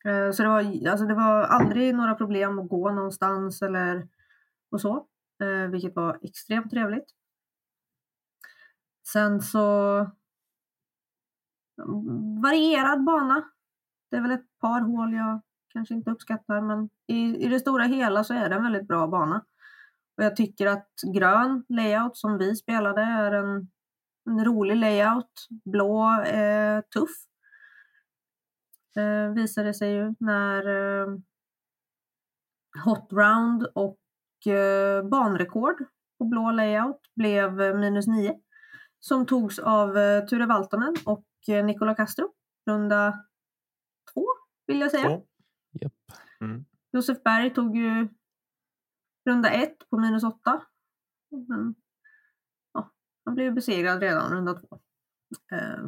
Eh, så det var, alltså det var aldrig några problem att gå någonstans eller och så, eh, vilket var extremt trevligt. Sen så mm, varierad bana. Det är väl ett par hål jag kanske inte uppskattar men i, i det stora hela så är det en väldigt bra bana. Och jag tycker att grön layout som vi spelade är en, en rolig layout. Blå är tuff. Eh, visade sig ju när eh, Hot Round och eh, banrekord på blå layout blev minus 9 som togs av eh, Ture Valtonen och eh, Nicola Castro. Runda två vill jag säga. Två. Japp. Mm. Josef Berg tog ju runda ett på minus åtta. Men, ja, han blev besegrad redan runda två. Eh,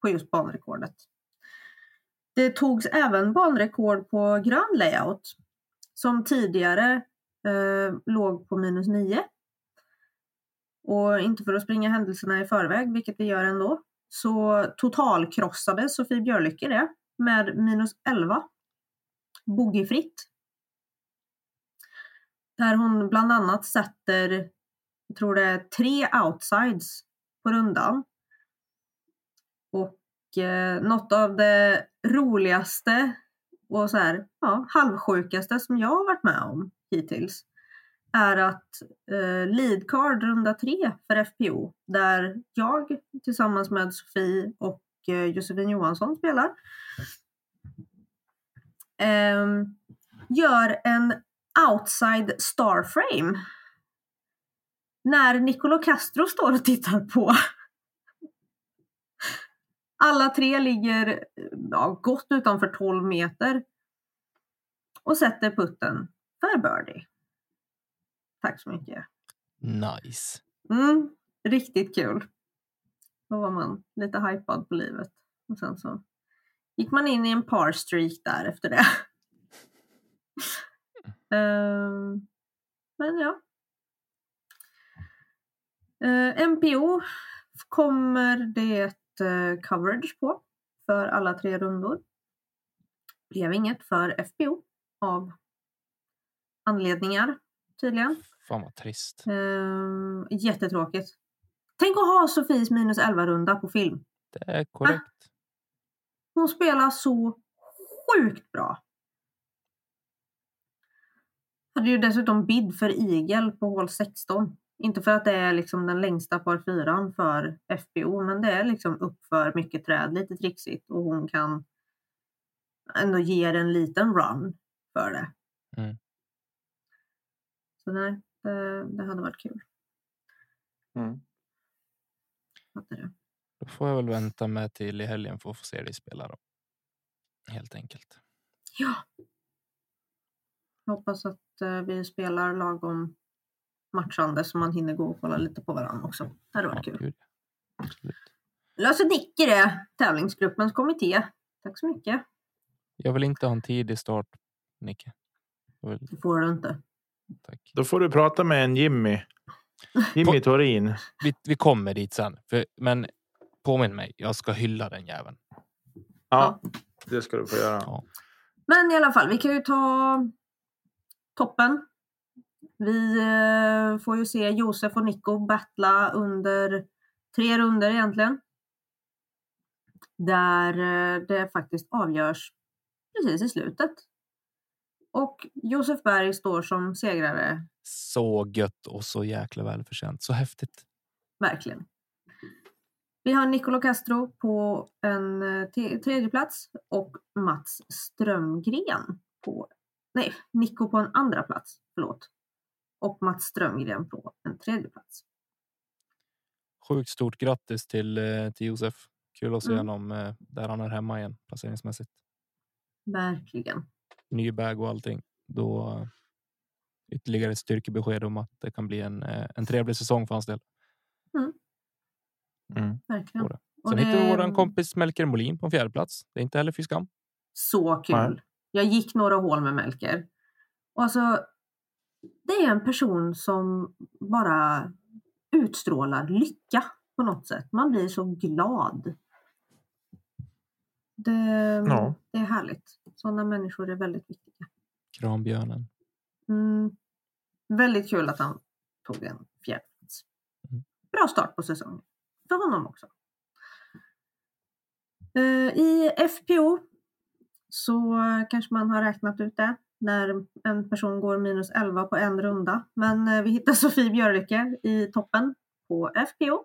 på just banrekordet. Det togs även banrekord på grön layout som tidigare eh, låg på minus 9. Och inte för att springa händelserna i förväg, vilket vi gör ändå, så totalkrossade Sofie Björlycke det med minus 11. Boogiefritt. Där hon bland annat sätter, jag tror det är tre outsides på rundan. Och eh, något av det roligaste och så här, ja, halvsjukaste som jag har varit med om hittills är att eh, leadcard runda tre för FPO där jag tillsammans med Sofie och eh, Josefin Johansson spelar gör en outside starframe när Nicolo Castro står och tittar på. Alla tre ligger ja, gott utanför 12 meter och sätter putten för birdie. Tack så mycket. Nice. Mm, riktigt kul. Då var man lite hypad på livet. Och sen så gick man in i en par streak där efter det. uh, men ja. Uh, MPO kommer det uh, coverage på för alla tre rundor. Blev inget för FPO av anledningar tydligen. Fan vad trist. Uh, jättetråkigt. Tänk att ha Sofies minus 11-runda på film. Det är korrekt. Hon spelar så sjukt bra. Hade ju dessutom bid för igel på hål 16. Inte för att det är liksom den längsta par fyran för FBO, men det är liksom uppför mycket träd, lite trixigt och hon kan ändå ge en liten run för det. Mm. Så nej, det, det hade varit kul. Mm. Fattar du? Får jag väl vänta med till i helgen för att få se dig spela då. Helt enkelt. Ja. Jag hoppas att eh, vi spelar lagom matchande så man hinner gå och kolla lite på varandra också. Det hade varit Ja, kul. Absolut. Lasse Dicker är tävlingsgruppens kommitté. Tack så mycket. Jag vill inte ha en tidig start, Nicke. Vill, Det får du inte. tack. Då får du prata med en Jimmy. Jimmy Torin. Vi, vi kommer dit sen. För, men påminn mig, jag ska hylla den jäveln. Ja, det ska du få göra. Ja. Men i alla fall, vi kan ju ta toppen. Vi eh, får ju se Josef och Nico battla under tre runder egentligen. Där eh, det faktiskt avgörs precis i slutet. Och Josef Berg står som segrare, Så gött och så jäkla välförtjänt. Så häftigt. verkligen. Vi har Nicolo Castro på en eh, tredje plats och Mats Strömgren på, nej, Nico på en andra plats, förlåt. Och Mats Strömgren på en tredje plats. Sjukt stort grattis till, eh, till Josef. Kul att se Mm. honom eh, där han är hemma igen placeringsmässigt. Verkligen. Ny bag och allting. Då ytterligare ett styrkebesked om att det kan bli en, en trevlig säsong för hans del. Mm. Verkligen. Jodå. Och Sen det hittar våran kompis Melker Molin på en fjärde plats. Det är inte heller fy skam. Så kul. Nej. Jag gick några hål med Melker. Och alltså, det är en person som bara utstrålar lycka på något sätt. Man blir så glad. Det, Ja. det är härligt. Sådana människor är väldigt viktiga. Kranbjörnen. Mm. Väldigt kul att han tog en fjärde plats. Mm. Bra start på säsongen. För honom också. Eh, I FPO så kanske man har räknat ut det när en person går minus 11 på en runda. Men eh, vi hittar Sofie Björlycke i toppen på FPO.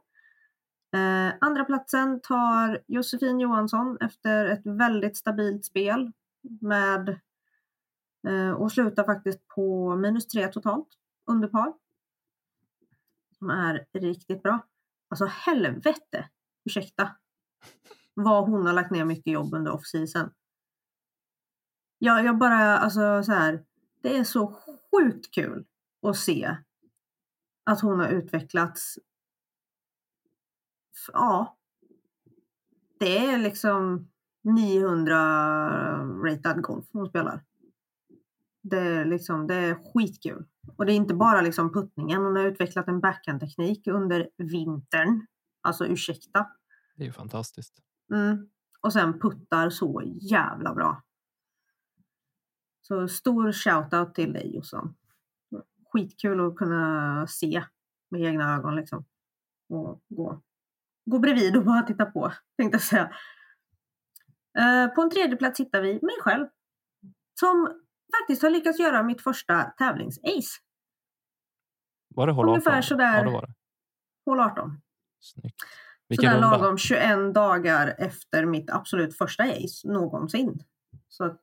Eh, andra platsen tar Josefin Johansson efter ett väldigt stabilt spel med eh, och slutar faktiskt på minus 3 totalt under par. Som är riktigt bra. Alltså helvete, ursäkta, vad hon har lagt ner mycket jobb under off-season. Jag, jag bara, alltså så här, det är så sjukt kul att se att hon har utvecklats. Ja, det är liksom, 900 ratad golf hon spelar. Det är, liksom, det är skitkul. Och det är inte bara liksom puttningen. Hon har utvecklat en backhandteknik under vintern. Alltså ursäkta. Det är ju fantastiskt. Mm. Och sen puttar så jävla bra. Så stor shoutout till dig Jossan. Skitkul att kunna se med egna ögon liksom. Och gå, gå bredvid och bara titta på, tänkte jag säga. Eh, på en tredje plats hittar vi mig själv. Som faktiskt har lyckats göra mitt första tävlingsace. Var det hål 18? Ungefär sådär. Ja, det var det. Hål 18. Snyggt. Vilken Sådär runda? lagom 21 dagar efter mitt absolut första ace någonsin. Så att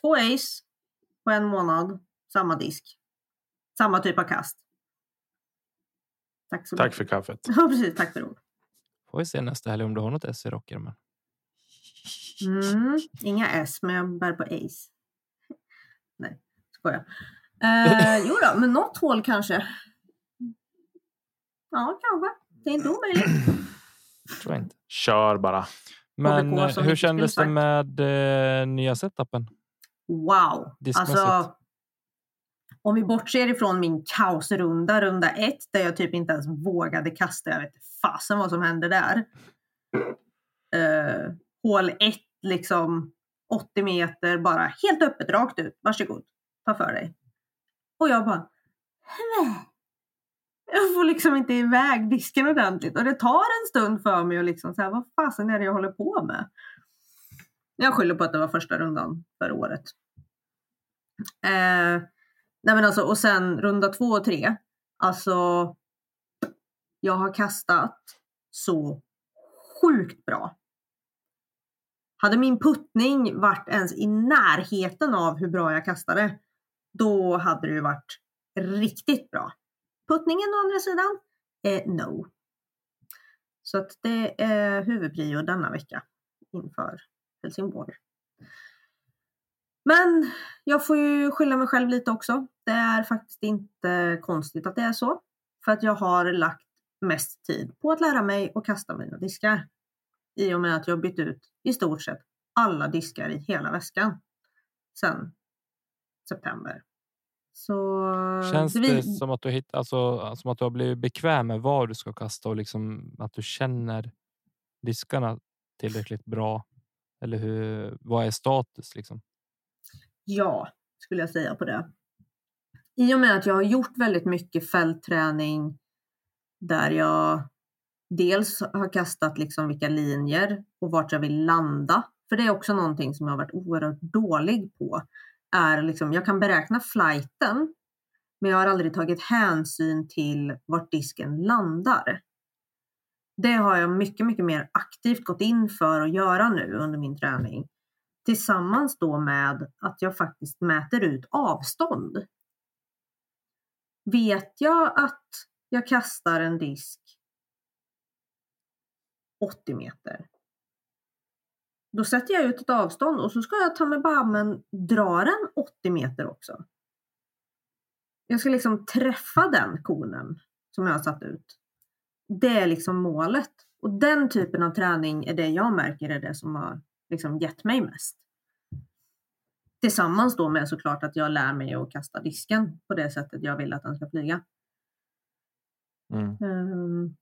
två ace på en månad, samma disk. Samma typ av kast. Tack så Tack mycket. för kaffet. Ja, precis. Tack för ord. Får vi se nästa helg om du har något S i rocken. Men... Mm, inga S, men jag bär på ace. Skojar. Eh, jo då, men något hål kanske. Ja, kanske. Det är inte omöjligt. Tror jag inte. Kör bara. Men HBK eh, hur kändes det med eh, nya setupen? Wow! Alltså, om vi bortser ifrån min kaosrunda, runda ett, där jag typ inte ens vågade kasta. Jag vet fasen vad som hände där. Uh, hål ett, liksom 80 meter, bara helt öppet, rakt ut. Varsågod, ta för dig. Och jag bara, "Hä?" jag får liksom inte iväg disken ordentligt. Och det tar en stund för mig att liksom säga, vad fasen är det jag håller på med? Jag skyller på att det var första rundan för året. Eh, nej men alltså, och sen runda två och tre. Alltså, jag har kastat så sjukt bra. Hade min puttning varit ens i närheten av hur bra jag kastade, då hade det ju varit riktigt bra. Puttningen å andra sidan, eh, no. Så att det är huvudprio denna vecka inför Helsingborg. Men jag får ju skylla mig själv lite också. Det är faktiskt inte konstigt att det är så. För att jag har lagt mest tid på att lära mig att kasta mina diskar. I och med att jag bytt ut i stort sett alla diskar i hela väskan. Sen september. Så Känns det vi- som att du hitt, alltså, som att du har blivit bekväm med vad du ska kasta och liksom att du känner diskarna tillräckligt bra? Eller hur, vad är status liksom? Ja, skulle jag säga på det. I och med att jag har gjort väldigt mycket fältträning där jag dels har kastat liksom vilka linjer och vart jag vill landa. För det är också någonting som jag har varit oerhört dålig på. Är liksom, jag kan beräkna flighten, men jag har aldrig tagit hänsyn till vart disken landar. Det har jag mycket, mycket mer aktivt gått in för att göra nu under min träning. Tillsammans då med att jag faktiskt mäter ut avstånd. Vet jag att jag kastar en disk 80 meter. Då sätter jag ut ett avstånd och så ska jag ta med bammen dra den 80 meter också. Jag ska liksom träffa den konen som jag har satt ut. Det är liksom målet. Och den typen av träning är det jag märker är det som har liksom gett mig mest. Tillsammans då med såklart att jag lär mig att kasta disken på det sättet jag vill att den ska flyga. Mm. Ehm,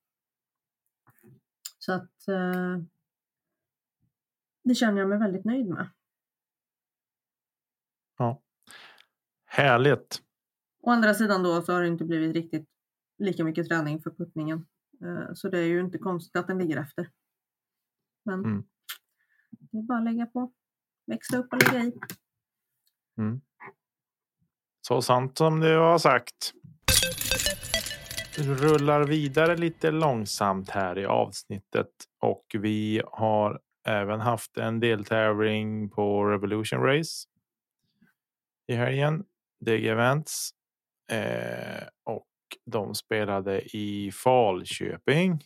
så att eh, det känner jag mig väldigt nöjd med. Ja. Härligt. Å andra sidan då så har det inte blivit riktigt lika mycket träning för puttningen. Eh, Så det är ju inte konstigt att den ligger efter. Men Mm. det är bara att lägga på. Växla upp och lägga i. Mm. Så sant som du har sagt. Rullar vidare lite långsamt här i avsnittet och vi har även haft en deltävling på Revolution Race i helgen. DG Events eh, och de spelade i Falköping.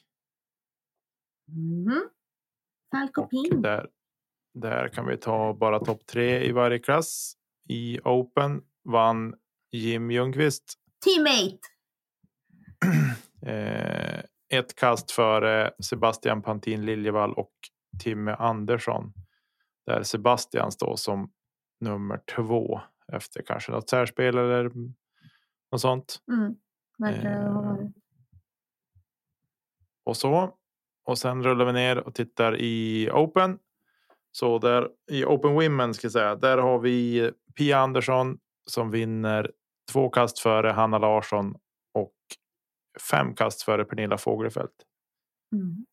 Mhm. Falk och Och Ping. där, där kan vi ta bara topp tre i varje klass. I Open vann Jim Ljungqvist Teammate! eh, ett kast före Sebastian Pantin Liljevall och Timmy Andersson. Där Sebastian står som nummer två efter kanske något särspel eller något sånt. Mm. Eh, och så. Och sen rullar vi ner och tittar i Open. Så där i Open Women ska säga, där har vi Pia Andersson som vinner två kast före Hanna Larsson och fem kast före Pernilla Fogelfeldt. Mm.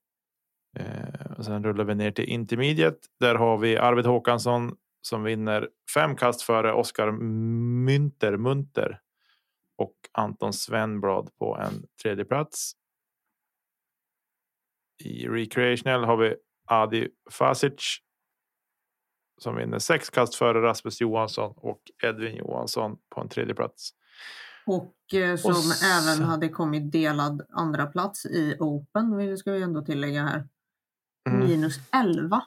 Eh, och sen rullar vi ner till Intermediate. Där har vi Arvid Håkansson som vinner fem kast före Oskar Mynter Munter och Anton Svenblad på en tredje plats. I Recreational har vi Adi Fasic som vinner sex kast före Rasmus Johansson och Edvin Johansson på en tredje plats. Och eh, som s- även hade kommit delad andra plats i Open, ska vi ändå tillägga här. Mm. Minus 11.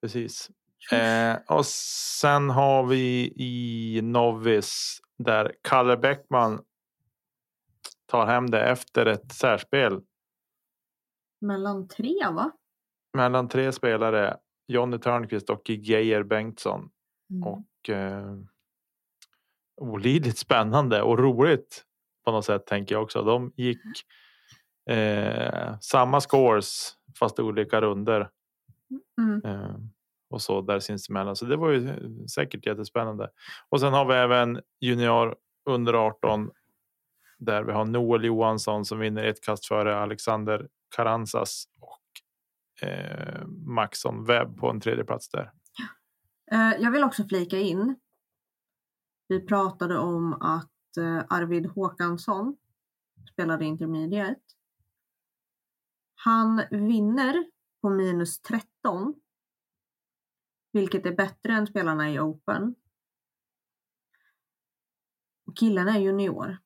Precis. Eh, och sen har vi i Novis där Kalle Bäckman tar hem det efter ett särspel Mellan tre va? mellan tre spelare. Jonny Törnqvist och Geijer Bengtsson. Mm. Och eh, olidligt spännande och roligt på något sätt tänker jag också. De gick eh, samma scores fast olika runder. Mm. Eh, och så där sinsemellan. Så det var ju säkert jättespännande. Och sen har vi även junior under 18 där vi har Noel Johansson som vinner ett kast före Alexander Karanzas och eh, Maxson Webb på en tredje plats där. Eh, Jag vill också flika in. Vi pratade om att eh, Arvid Håkansson spelade intermediate. Han vinner på minus 13. Vilket är bättre än spelarna i Open. Killen är junior.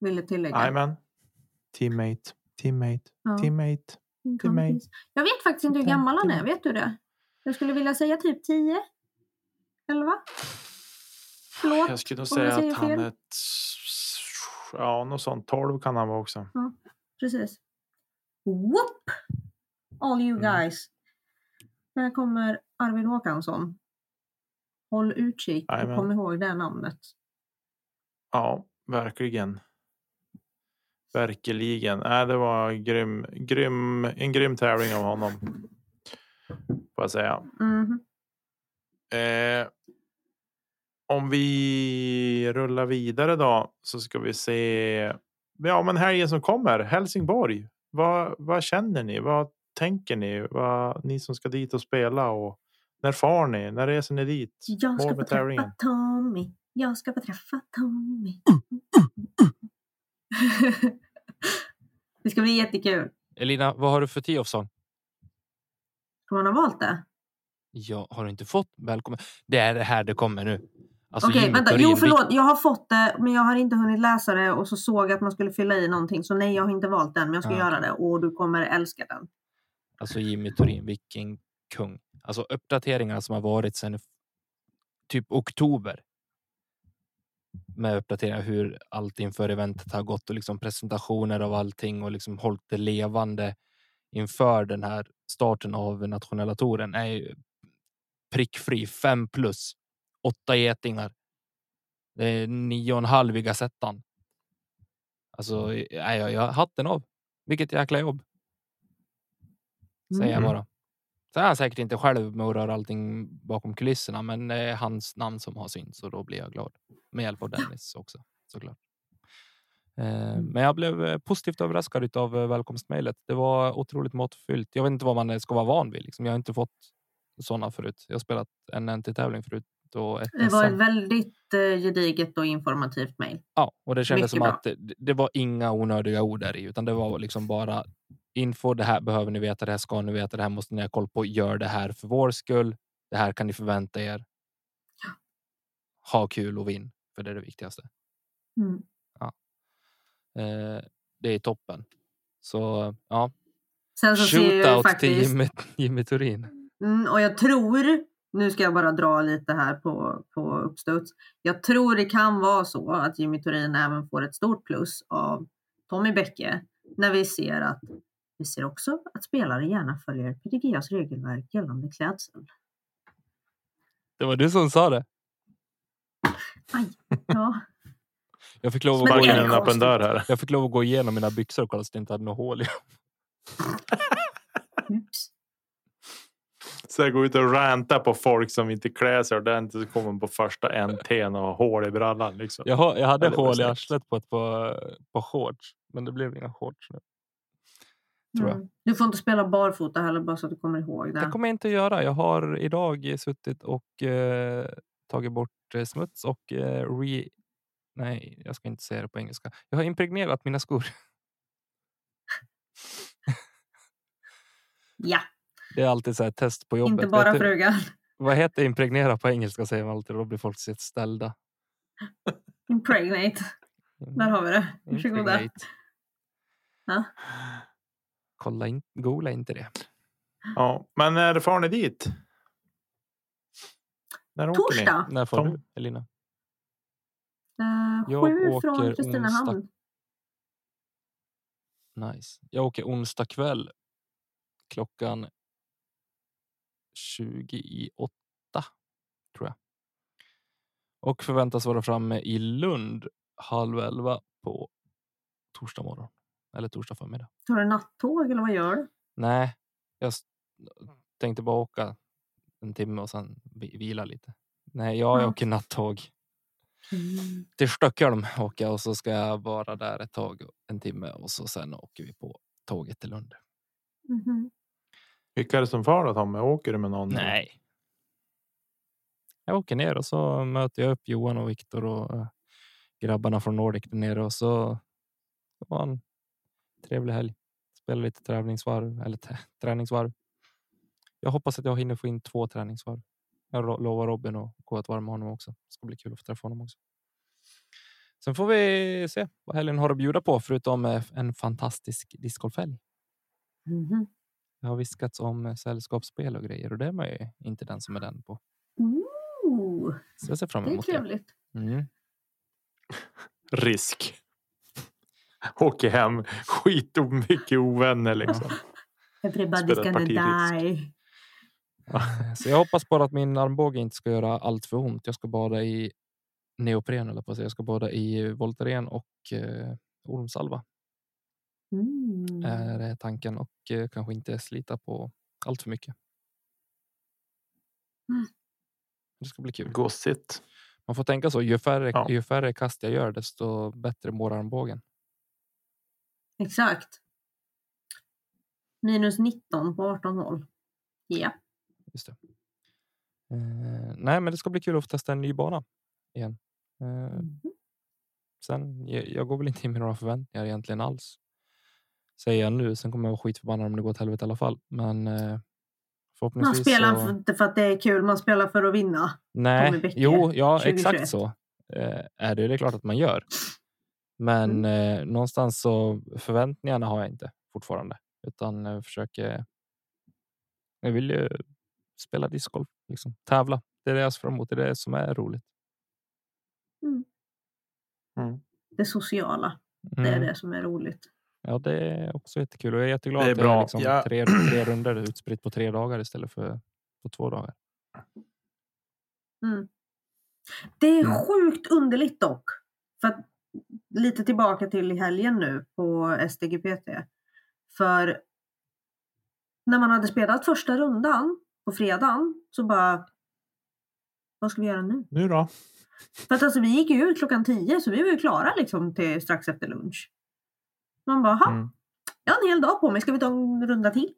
Vill jag tillägga. Jajamän. Teammate, teammate, Ja. teammate. Kompis. Jag vet faktiskt inte hur gammal han är. Vet du det? Jag skulle vilja säga typ 10. 11. Förlåt. Jag skulle nog säga att han fel. är ja, något sånt. 12 kan han vara också. Precis. Whoop! All you Mm. guys. Här kommer Arvid Håkansson. Håll utkik och kom ihåg det namnet. Ja, verkligen. Verkligen. Nej, det var grym, grym, en grym tävling av honom. Får jag säga. Mhm. Eh, om vi rullar vidare då så ska vi se. Ja, men helgen som kommer Helsingborg. Vad, vad känner ni? Vad tänker ni? Vad, ni som ska dit och spela och när far ni? När reser ni dit? Jag ska få träffa. Tommy. Jag ska få träffa Tommy. det ska bli jättekul. Elina, vad har du för tee-off song? Ska man ha valt det? Jag har inte fått välkommen. Det är det här det kommer nu. Alltså, Okej, vänta. Jo, förlåt. Jag har fått det, men jag har inte hunnit läsa det och så såg jag att man skulle fylla i någonting. Så nej, jag har inte valt den, men jag ska Ah, göra det och du kommer älska den. Alltså Jimmy Turin, vilken kung. Alltså uppdateringarna som har varit sedan typ oktober. Med uppdateringar hur allt inför eventet har gått och liksom presentationer av allting och liksom hållit det levande inför den här starten av nationella touren är prickfri. Fem plus åtta getingar. Det är nio och en halv i Gazettan. Alltså, nej, jag, jag hatten av. Vilket jäkla jobb. Säger jag Mm. bara. Så är han säkert inte själv med att röra allting bakom kulisserna, men det är hans namn som har synts och då blir jag glad. Med hjälp av Dennis också såklart. Eh, Mm. Men jag blev eh, positivt överraskad av välkomstmejlet. Det var otroligt måttfyllt. Jag vet inte vad man ska vara van vid. Liksom. Jag har inte fått sådana förut. Jag har spelat en NT-tävling förut och ett Det var ett väldigt eh, gediget och informativt mejl. Ja, och det kändes Mycket som att det, det var inga onödiga ord där i, utan det var liksom bara info. Det här behöver ni veta. Det här ska ni veta. Det här måste ni ha koll på. Gör det här för vår skull. Det här kan ni förvänta er. Ha kul och vinn, för det är det viktigaste. Mm. Eh, det är toppen. Så ja, Sen så shootout till faktiskt... Jimmy, Jimmy Turin. Mm, och jag tror, nu ska jag bara dra lite här på, på uppstuds. Jag tror det kan vara så att Jimmy Turin även får ett stort plus av Tommy Bäcke när vi ser att Vi ser också att spelare gärna följer PDGAs regelverk gällande klädsel. Det var du som sa det. Aj, ja. Jag fick lov att, gå igenom, konstigt. dörr här. jag fick lov att gå igenom mina byxor och kolla så att det inte hade något hål i dem. Oops. Så jag går ut och rantar på folk som inte klär sig ordentligt. Så kommer på första NTn och har hål i brallan. Liksom. Jag, har, jag hade Ja, hål i arslet på ett par, par shorts, men det blev inga shorts nu. Tror jag. Mm. Du får inte spela barfota heller bara så att du kommer ihåg det. Det kommer jag inte att göra. Jag har idag suttit och eh, tagit bort eh, smuts och eh, re... Nej, jag ska inte säga det på engelska. Jag har impregnerat mina skor. Ja, Det är alltid så här test på jobbet. inte bara frugan. Vad heter impregnera på engelska säger man alltid. Då blir folk så ställda. Impregnate. Där har vi det. Varsågoda. Ja. Kolla in, googla inte det. Ja, men när far ni dit? När åker ni? Torsdag. När får Tom. du Elina? Eh, Jag sju åker från Kristinehamn. Nice. Jag åker onsdag kväll. Klockan 20 i åtta. Tror jag. Och förväntas vara framme i Lund halv elva på torsdag morgon. Eller torsdag förmiddag. Tar du nattåg eller vad gör du? Nej, jag tänkte bara åka en timme och sen vi- vila lite. Nej, jag Ja. åker nattåg till Stockholm åker jag och så ska jag vara där ett tag, en timme och så sen åker vi på tåget till Lund. Mhm. Vilka är det som far då Tommy? Åker du med någon? Nej. Jag åker ner och så möter jag upp Johan och Viktor och eh, grabbarna från Nordic där nere och så det var en trevlig helg. Spela lite träningsvarv eller träningsvarv. Jag hoppas att jag hinner få in två träningsvarv. Jag lovar Robin att gå ett varv med honom också. Det ska bli kul att få träffa honom också. Sen får vi se vad helgen har att bjuda på förutom eh, en fantastisk discgolfhelg. Mhm. Det har viskats om eh, sällskapsspel och grejer och det är man ju inte den som är den på. Ooh, Så jag ser fram det är emot det. trevligt. Mm. Risk. Åker hem. Skit och mycket ovänner liksom. Everybody's gonna die. Så jag hoppas bara att min armbåge inte ska göra allt för ont. Jag ska bada i neopren eller på säga. Jag ska bada i Voltaren och eh, ormsalva Mm. är tanken och eh, kanske inte slita på allt för mycket. Mm. Det ska bli kul. Gossigt. Man får tänka så. Ju färre, Ja. ju färre kast jag gör, desto bättre mår armbågen. Exakt. Minus 19 på 18 hål. Ja. Just det. Eh, nej, men det ska bli kul att få testa en ny bana igen. Eh, Mhm. sen, jag, jag går väl inte in med några förväntningar egentligen alls. Säger jag nu. Sen kommer jag vara skitförbannad om det går åt helvete i alla fall. Men eh, Man spelar så... för- inte för att det är kul, man spelar för att vinna. Nej, Bäcke, jo, ja, 2021. exakt så eh, är det. Det är klart att man gör. Men Mm. eh, någonstans så förväntningarna har jag inte fortfarande, utan jag försöker. Jag vill ju spela discgolf, liksom tävla. Det är det jag ser fram emot. Det är det som är roligt. Mm. Det sociala, det är Mm. det som är roligt. Ja, det är också jättekul och jag är jätteglad Det är att det är liksom Ja. tre, tre runder utspritt på tre dagar istället för på två dagar. Mm. Det är Mm. sjukt underligt dock. För att, lite tillbaka till helgen nu på SDGPT. För när man hade spelat första rundan på fredagen så bara vad ska vi göra nu? Nu då? För att alltså vi gick ju ut klockan 10 så vi var ju klara liksom till strax efter lunch. Man bara, "Ha, Mm. jag har en hel dag på mig, ska vi ta en runda till?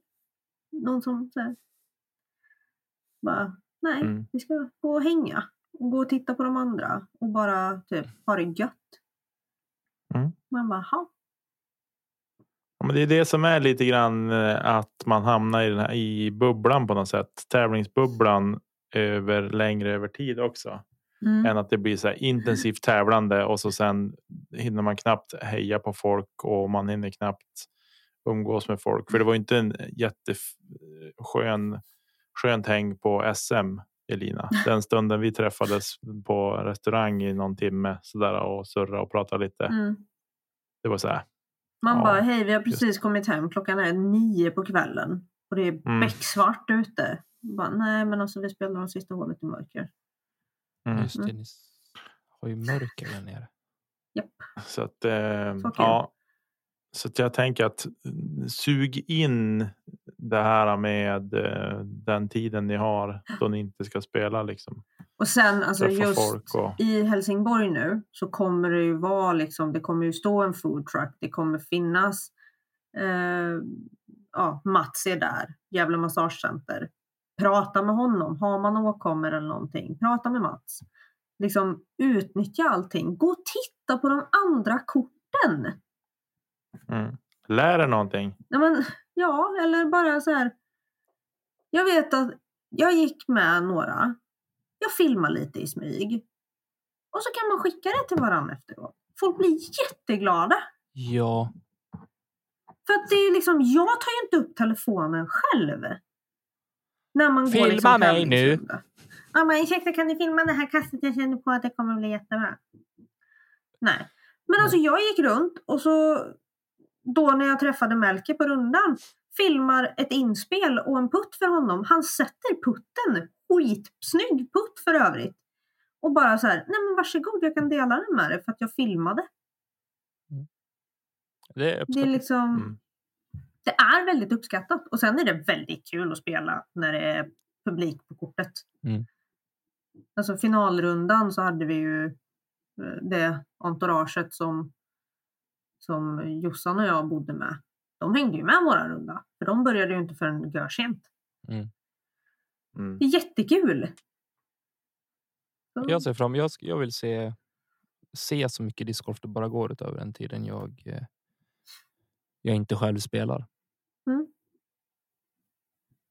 Någon som så här, bara, nej, Mm. vi ska gå och hänga och gå och titta på de andra och bara typ ha det gött. Mm. Man bara, ha. Ja, men det är det som är lite grann eh, att man hamnar i, den här, i bubblan på något sätt. Tävlingsbubblan över längre över tid också. Mm. Än att det blir så här intensivt tävlande och så sen hinner man knappt heja på folk och man hinner knappt umgås med folk. För det var inte en jätteskön skönt häng på SM Elina. Den stunden vi träffades på restaurang i någon timme sådär och surra och prata lite. Mm. Det var så här. Man Ja, bara, hej vi har precis kommit hem, klockan är nio på kvällen och det är Mm. becksvart ute. Bara, Nej men alltså vi spelar de sista hålet i mörker. Mm. Just det, ni s- har ju mörker där nere. Så att, eh, Så ja. Så att jag tänker att mm, sug in det här med eh, den tiden ni har då ni inte ska spela liksom. Och sen alltså Träffa just folk och i Helsingborg nu så kommer det ju vara liksom, det kommer ju stå en food truck, det kommer finnas eh, ja, Mats är där, Gävle Massagecenter. Prata med honom, har man åkommor eller någonting, prata med Mats. Liksom utnyttja allting, gå och titta på de andra korten. mm. lär er någonting. Ja, men, ja, eller bara så här. Jag vet att jag gick med några. Jag filmar lite i smyg. Och så kan man skicka det till varandra efteråt. Folk blir jätteglada. Ja, För att det är liksom, jag tar ju inte upp telefonen själv. När man går Filma liksom mig nu. Ja, men ursäkta, kan ni filma det här kastet? Jag känner på att det kommer bli jättebra. Nej, men alltså jag gick runt och så då när jag träffade Melker på rundan filmar ett inspel och en putt för honom. Han sätter putten, skitsnygg putt för övrigt. Och bara så här, nej men varsågod jag kan dela den med dig för att jag filmade. det är Det är liksom, Mm. Det är väldigt uppskattat. Och sen är det väldigt kul att spela när det är publik på kortet. Mm. Alltså finalrundan så hade vi ju eh, det entouraget som, som Jossan och jag bodde med. De hängde ju med våra runda. För de började ju inte förrän görsent. Mm. Det är jättekul! Så- Jag ser fram jag, jag vill se, se så mycket discgolf det bara går utöver den tiden jag, eh, jag inte själv spelar.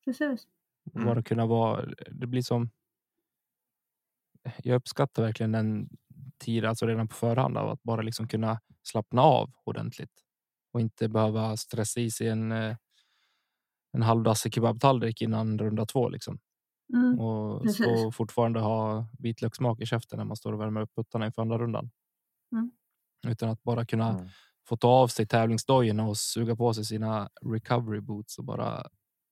Precis. Mm. Bara kunna vara, det blir som. Jag uppskattar verkligen den tiden, alltså redan på förhand av att bara liksom kunna slappna av ordentligt och inte behöva stressa i sig en. eh, En halvdassig kebabtallrik innan runda två liksom Mm. och, Precis. fortfarande ha vitlökssmak i käften när man står och värmer upp puttarna inför andra rundan. Mm. Utan att bara kunna Mm. få ta av sig tävlingsdojorna och suga på sig sina recovery boots och bara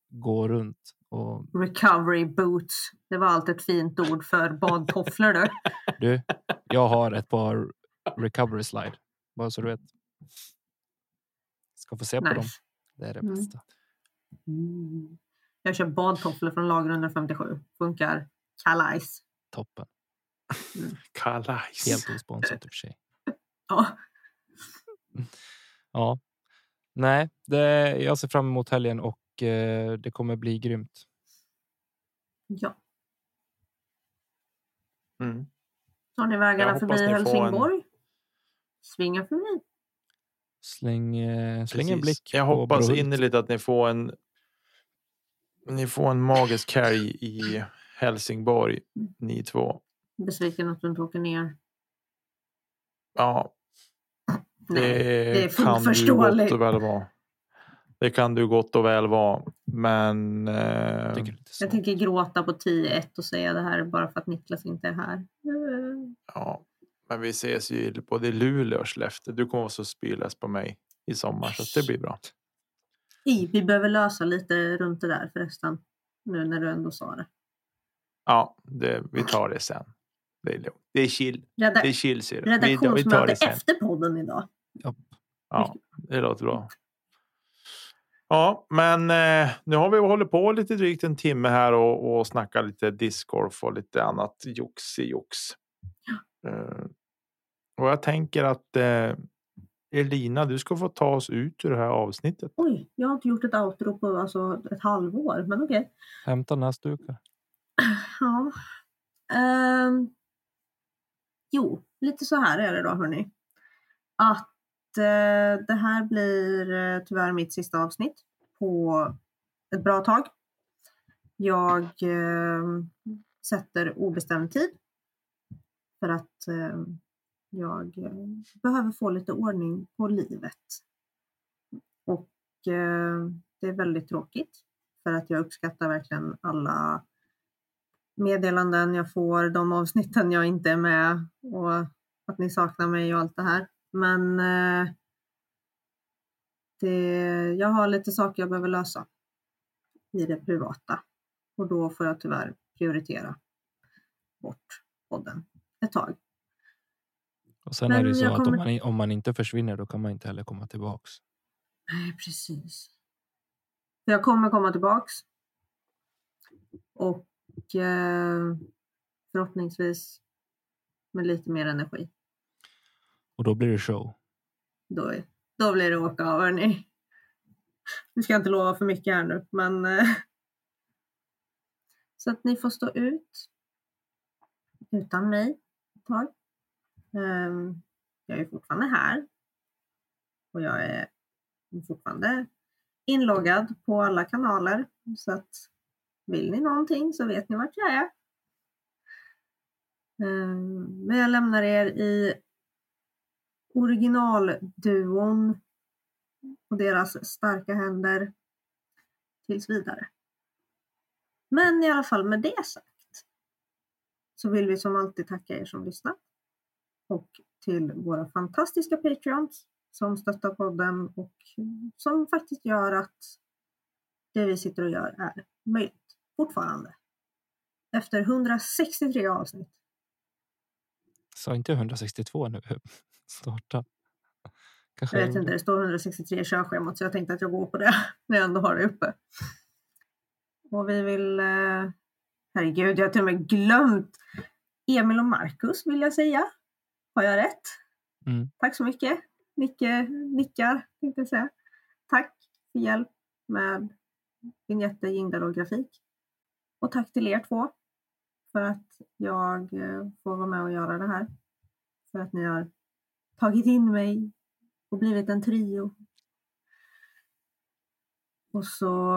gå runt. Och Recovery boots. Det var allt ett fint ord för badtofflor du. du, jag har ett par recovery slide. Bara så du vet. Ska få se på dem. Nice. Det är det Mm. bästa. Mm. Jag kör badtofflor från lager 157. Funkar kalajs. Toppen. Kalajs. Helt osponsrat i och för sig. Ja. Ja, nej, det, jag ser fram emot helgen och eh, det kommer bli grymt. ja. Mm. Tar ni vägarna förbi ni får en- Helsingborg? Svinga förbi. Släng, eh, släng en blick. Jag hoppas innerligt att ni får en. Ni får en magisk helg i Helsingborg, ni två. Besviken att du inte åker ner. Ja, Nej, det är fullt förståeligt. gott och väl vara. Det kan du gott och väl vara. Men eh. Jag tänker gråta på 10-1 och säga det här bara för att Niklas inte är här. Mm. ja, men vi ses ju i både Luleå och Skellefteå. Du kommer vara så spylös på mig i sommar så det blir bra. I, vi behöver lösa lite runt det där förresten. Nu när du ändå sa det. Ja, det, vi tar det sen. Det är lugnt. Det är chill. Redda- Det är chill redaktionsmöte efter podden idag. Ja, det låter bra. Ja, men eh, nu har vi hållit på lite drygt en timme här och, och snackat lite discgolf och lite annat jox i jox. Eh, och jag tänker att eh, Elina, du ska få ta oss ut ur det här avsnittet. Oj, jag har inte gjort ett outro på alltså, ett halvår, men okej. Hämta näsdukar. Ja. Ehm, jo, lite så här är det då hörni. Att Eh, det här blir eh, tyvärr mitt sista avsnitt på ett bra tag. Jag eh, sätter obestämd tid. För att eh, jag eh, behöver få lite ordning på livet. Och eh, det är väldigt tråkigt. För att jag uppskattar verkligen alla meddelanden jag får, de avsnitten jag inte är med och att ni saknar mig och allt det här. Men eh, det, jag har lite saker jag behöver lösa i det privata och då får jag tyvärr prioritera bort podden ett tag. Och sen Men är det så jag att om kommer- man, om man inte försvinner då kan man inte heller komma tillbaks. Nej, precis. Jag kommer komma tillbaks. Och eh, förhoppningsvis med lite mer energi. Och då blir det show. Då, då blir det åka av, hörni. Nu ska jag inte lova för mycket här nu, men eh, så att ni får stå ut utan mig ett tag. Ehm, jag är fortfarande här och jag är fortfarande inloggad på alla kanaler så att vill ni någonting så vet ni vart jag är. Ehm, men jag lämnar er i originalduon och deras starka händer tills vidare. Men i alla fall med det sagt så vill vi som alltid tacka er som lyssnat och till våra fantastiska Patreons som stöttar podden och som faktiskt gör att det vi sitter och gör är möjligt fortfarande. Efter 163 avsnitt. Sa inte 162 nu? Starta. Kanske Jag vet inte, det står 163 i körschemat så jag tänkte att jag går på det när jag ändå har det uppe. Och vi vill... Eh, herregud, jag har till och med glömt Emil och Marcus vill jag säga. Har jag rätt? Mm. Tack så mycket. Nicke nickar, tänkte jag säga. Tack för hjälp med vignetter, jinglar och grafik. Och tack till er två för att jag eh, får vara med och göra det här. För att ni har tagit in mig och blivit en trio. Och så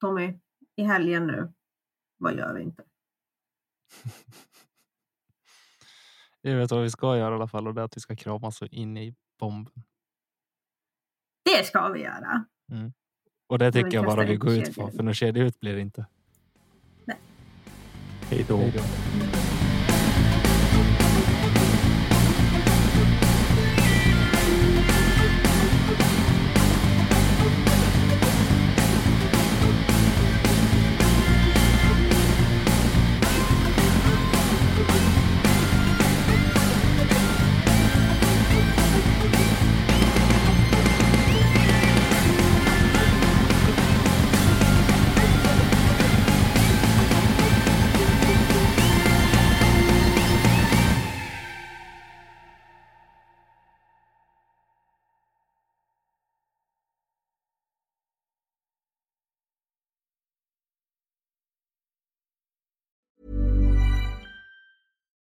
Tommy, i helgen nu, vad gör vi inte? Jag vet vad vi ska göra i alla fall och det är att vi ska kramas så in i bomben. Det ska vi göra! Och det vi tycker jag bara vi ut går ut på för något kedja ut blir det inte. Då. Hej då.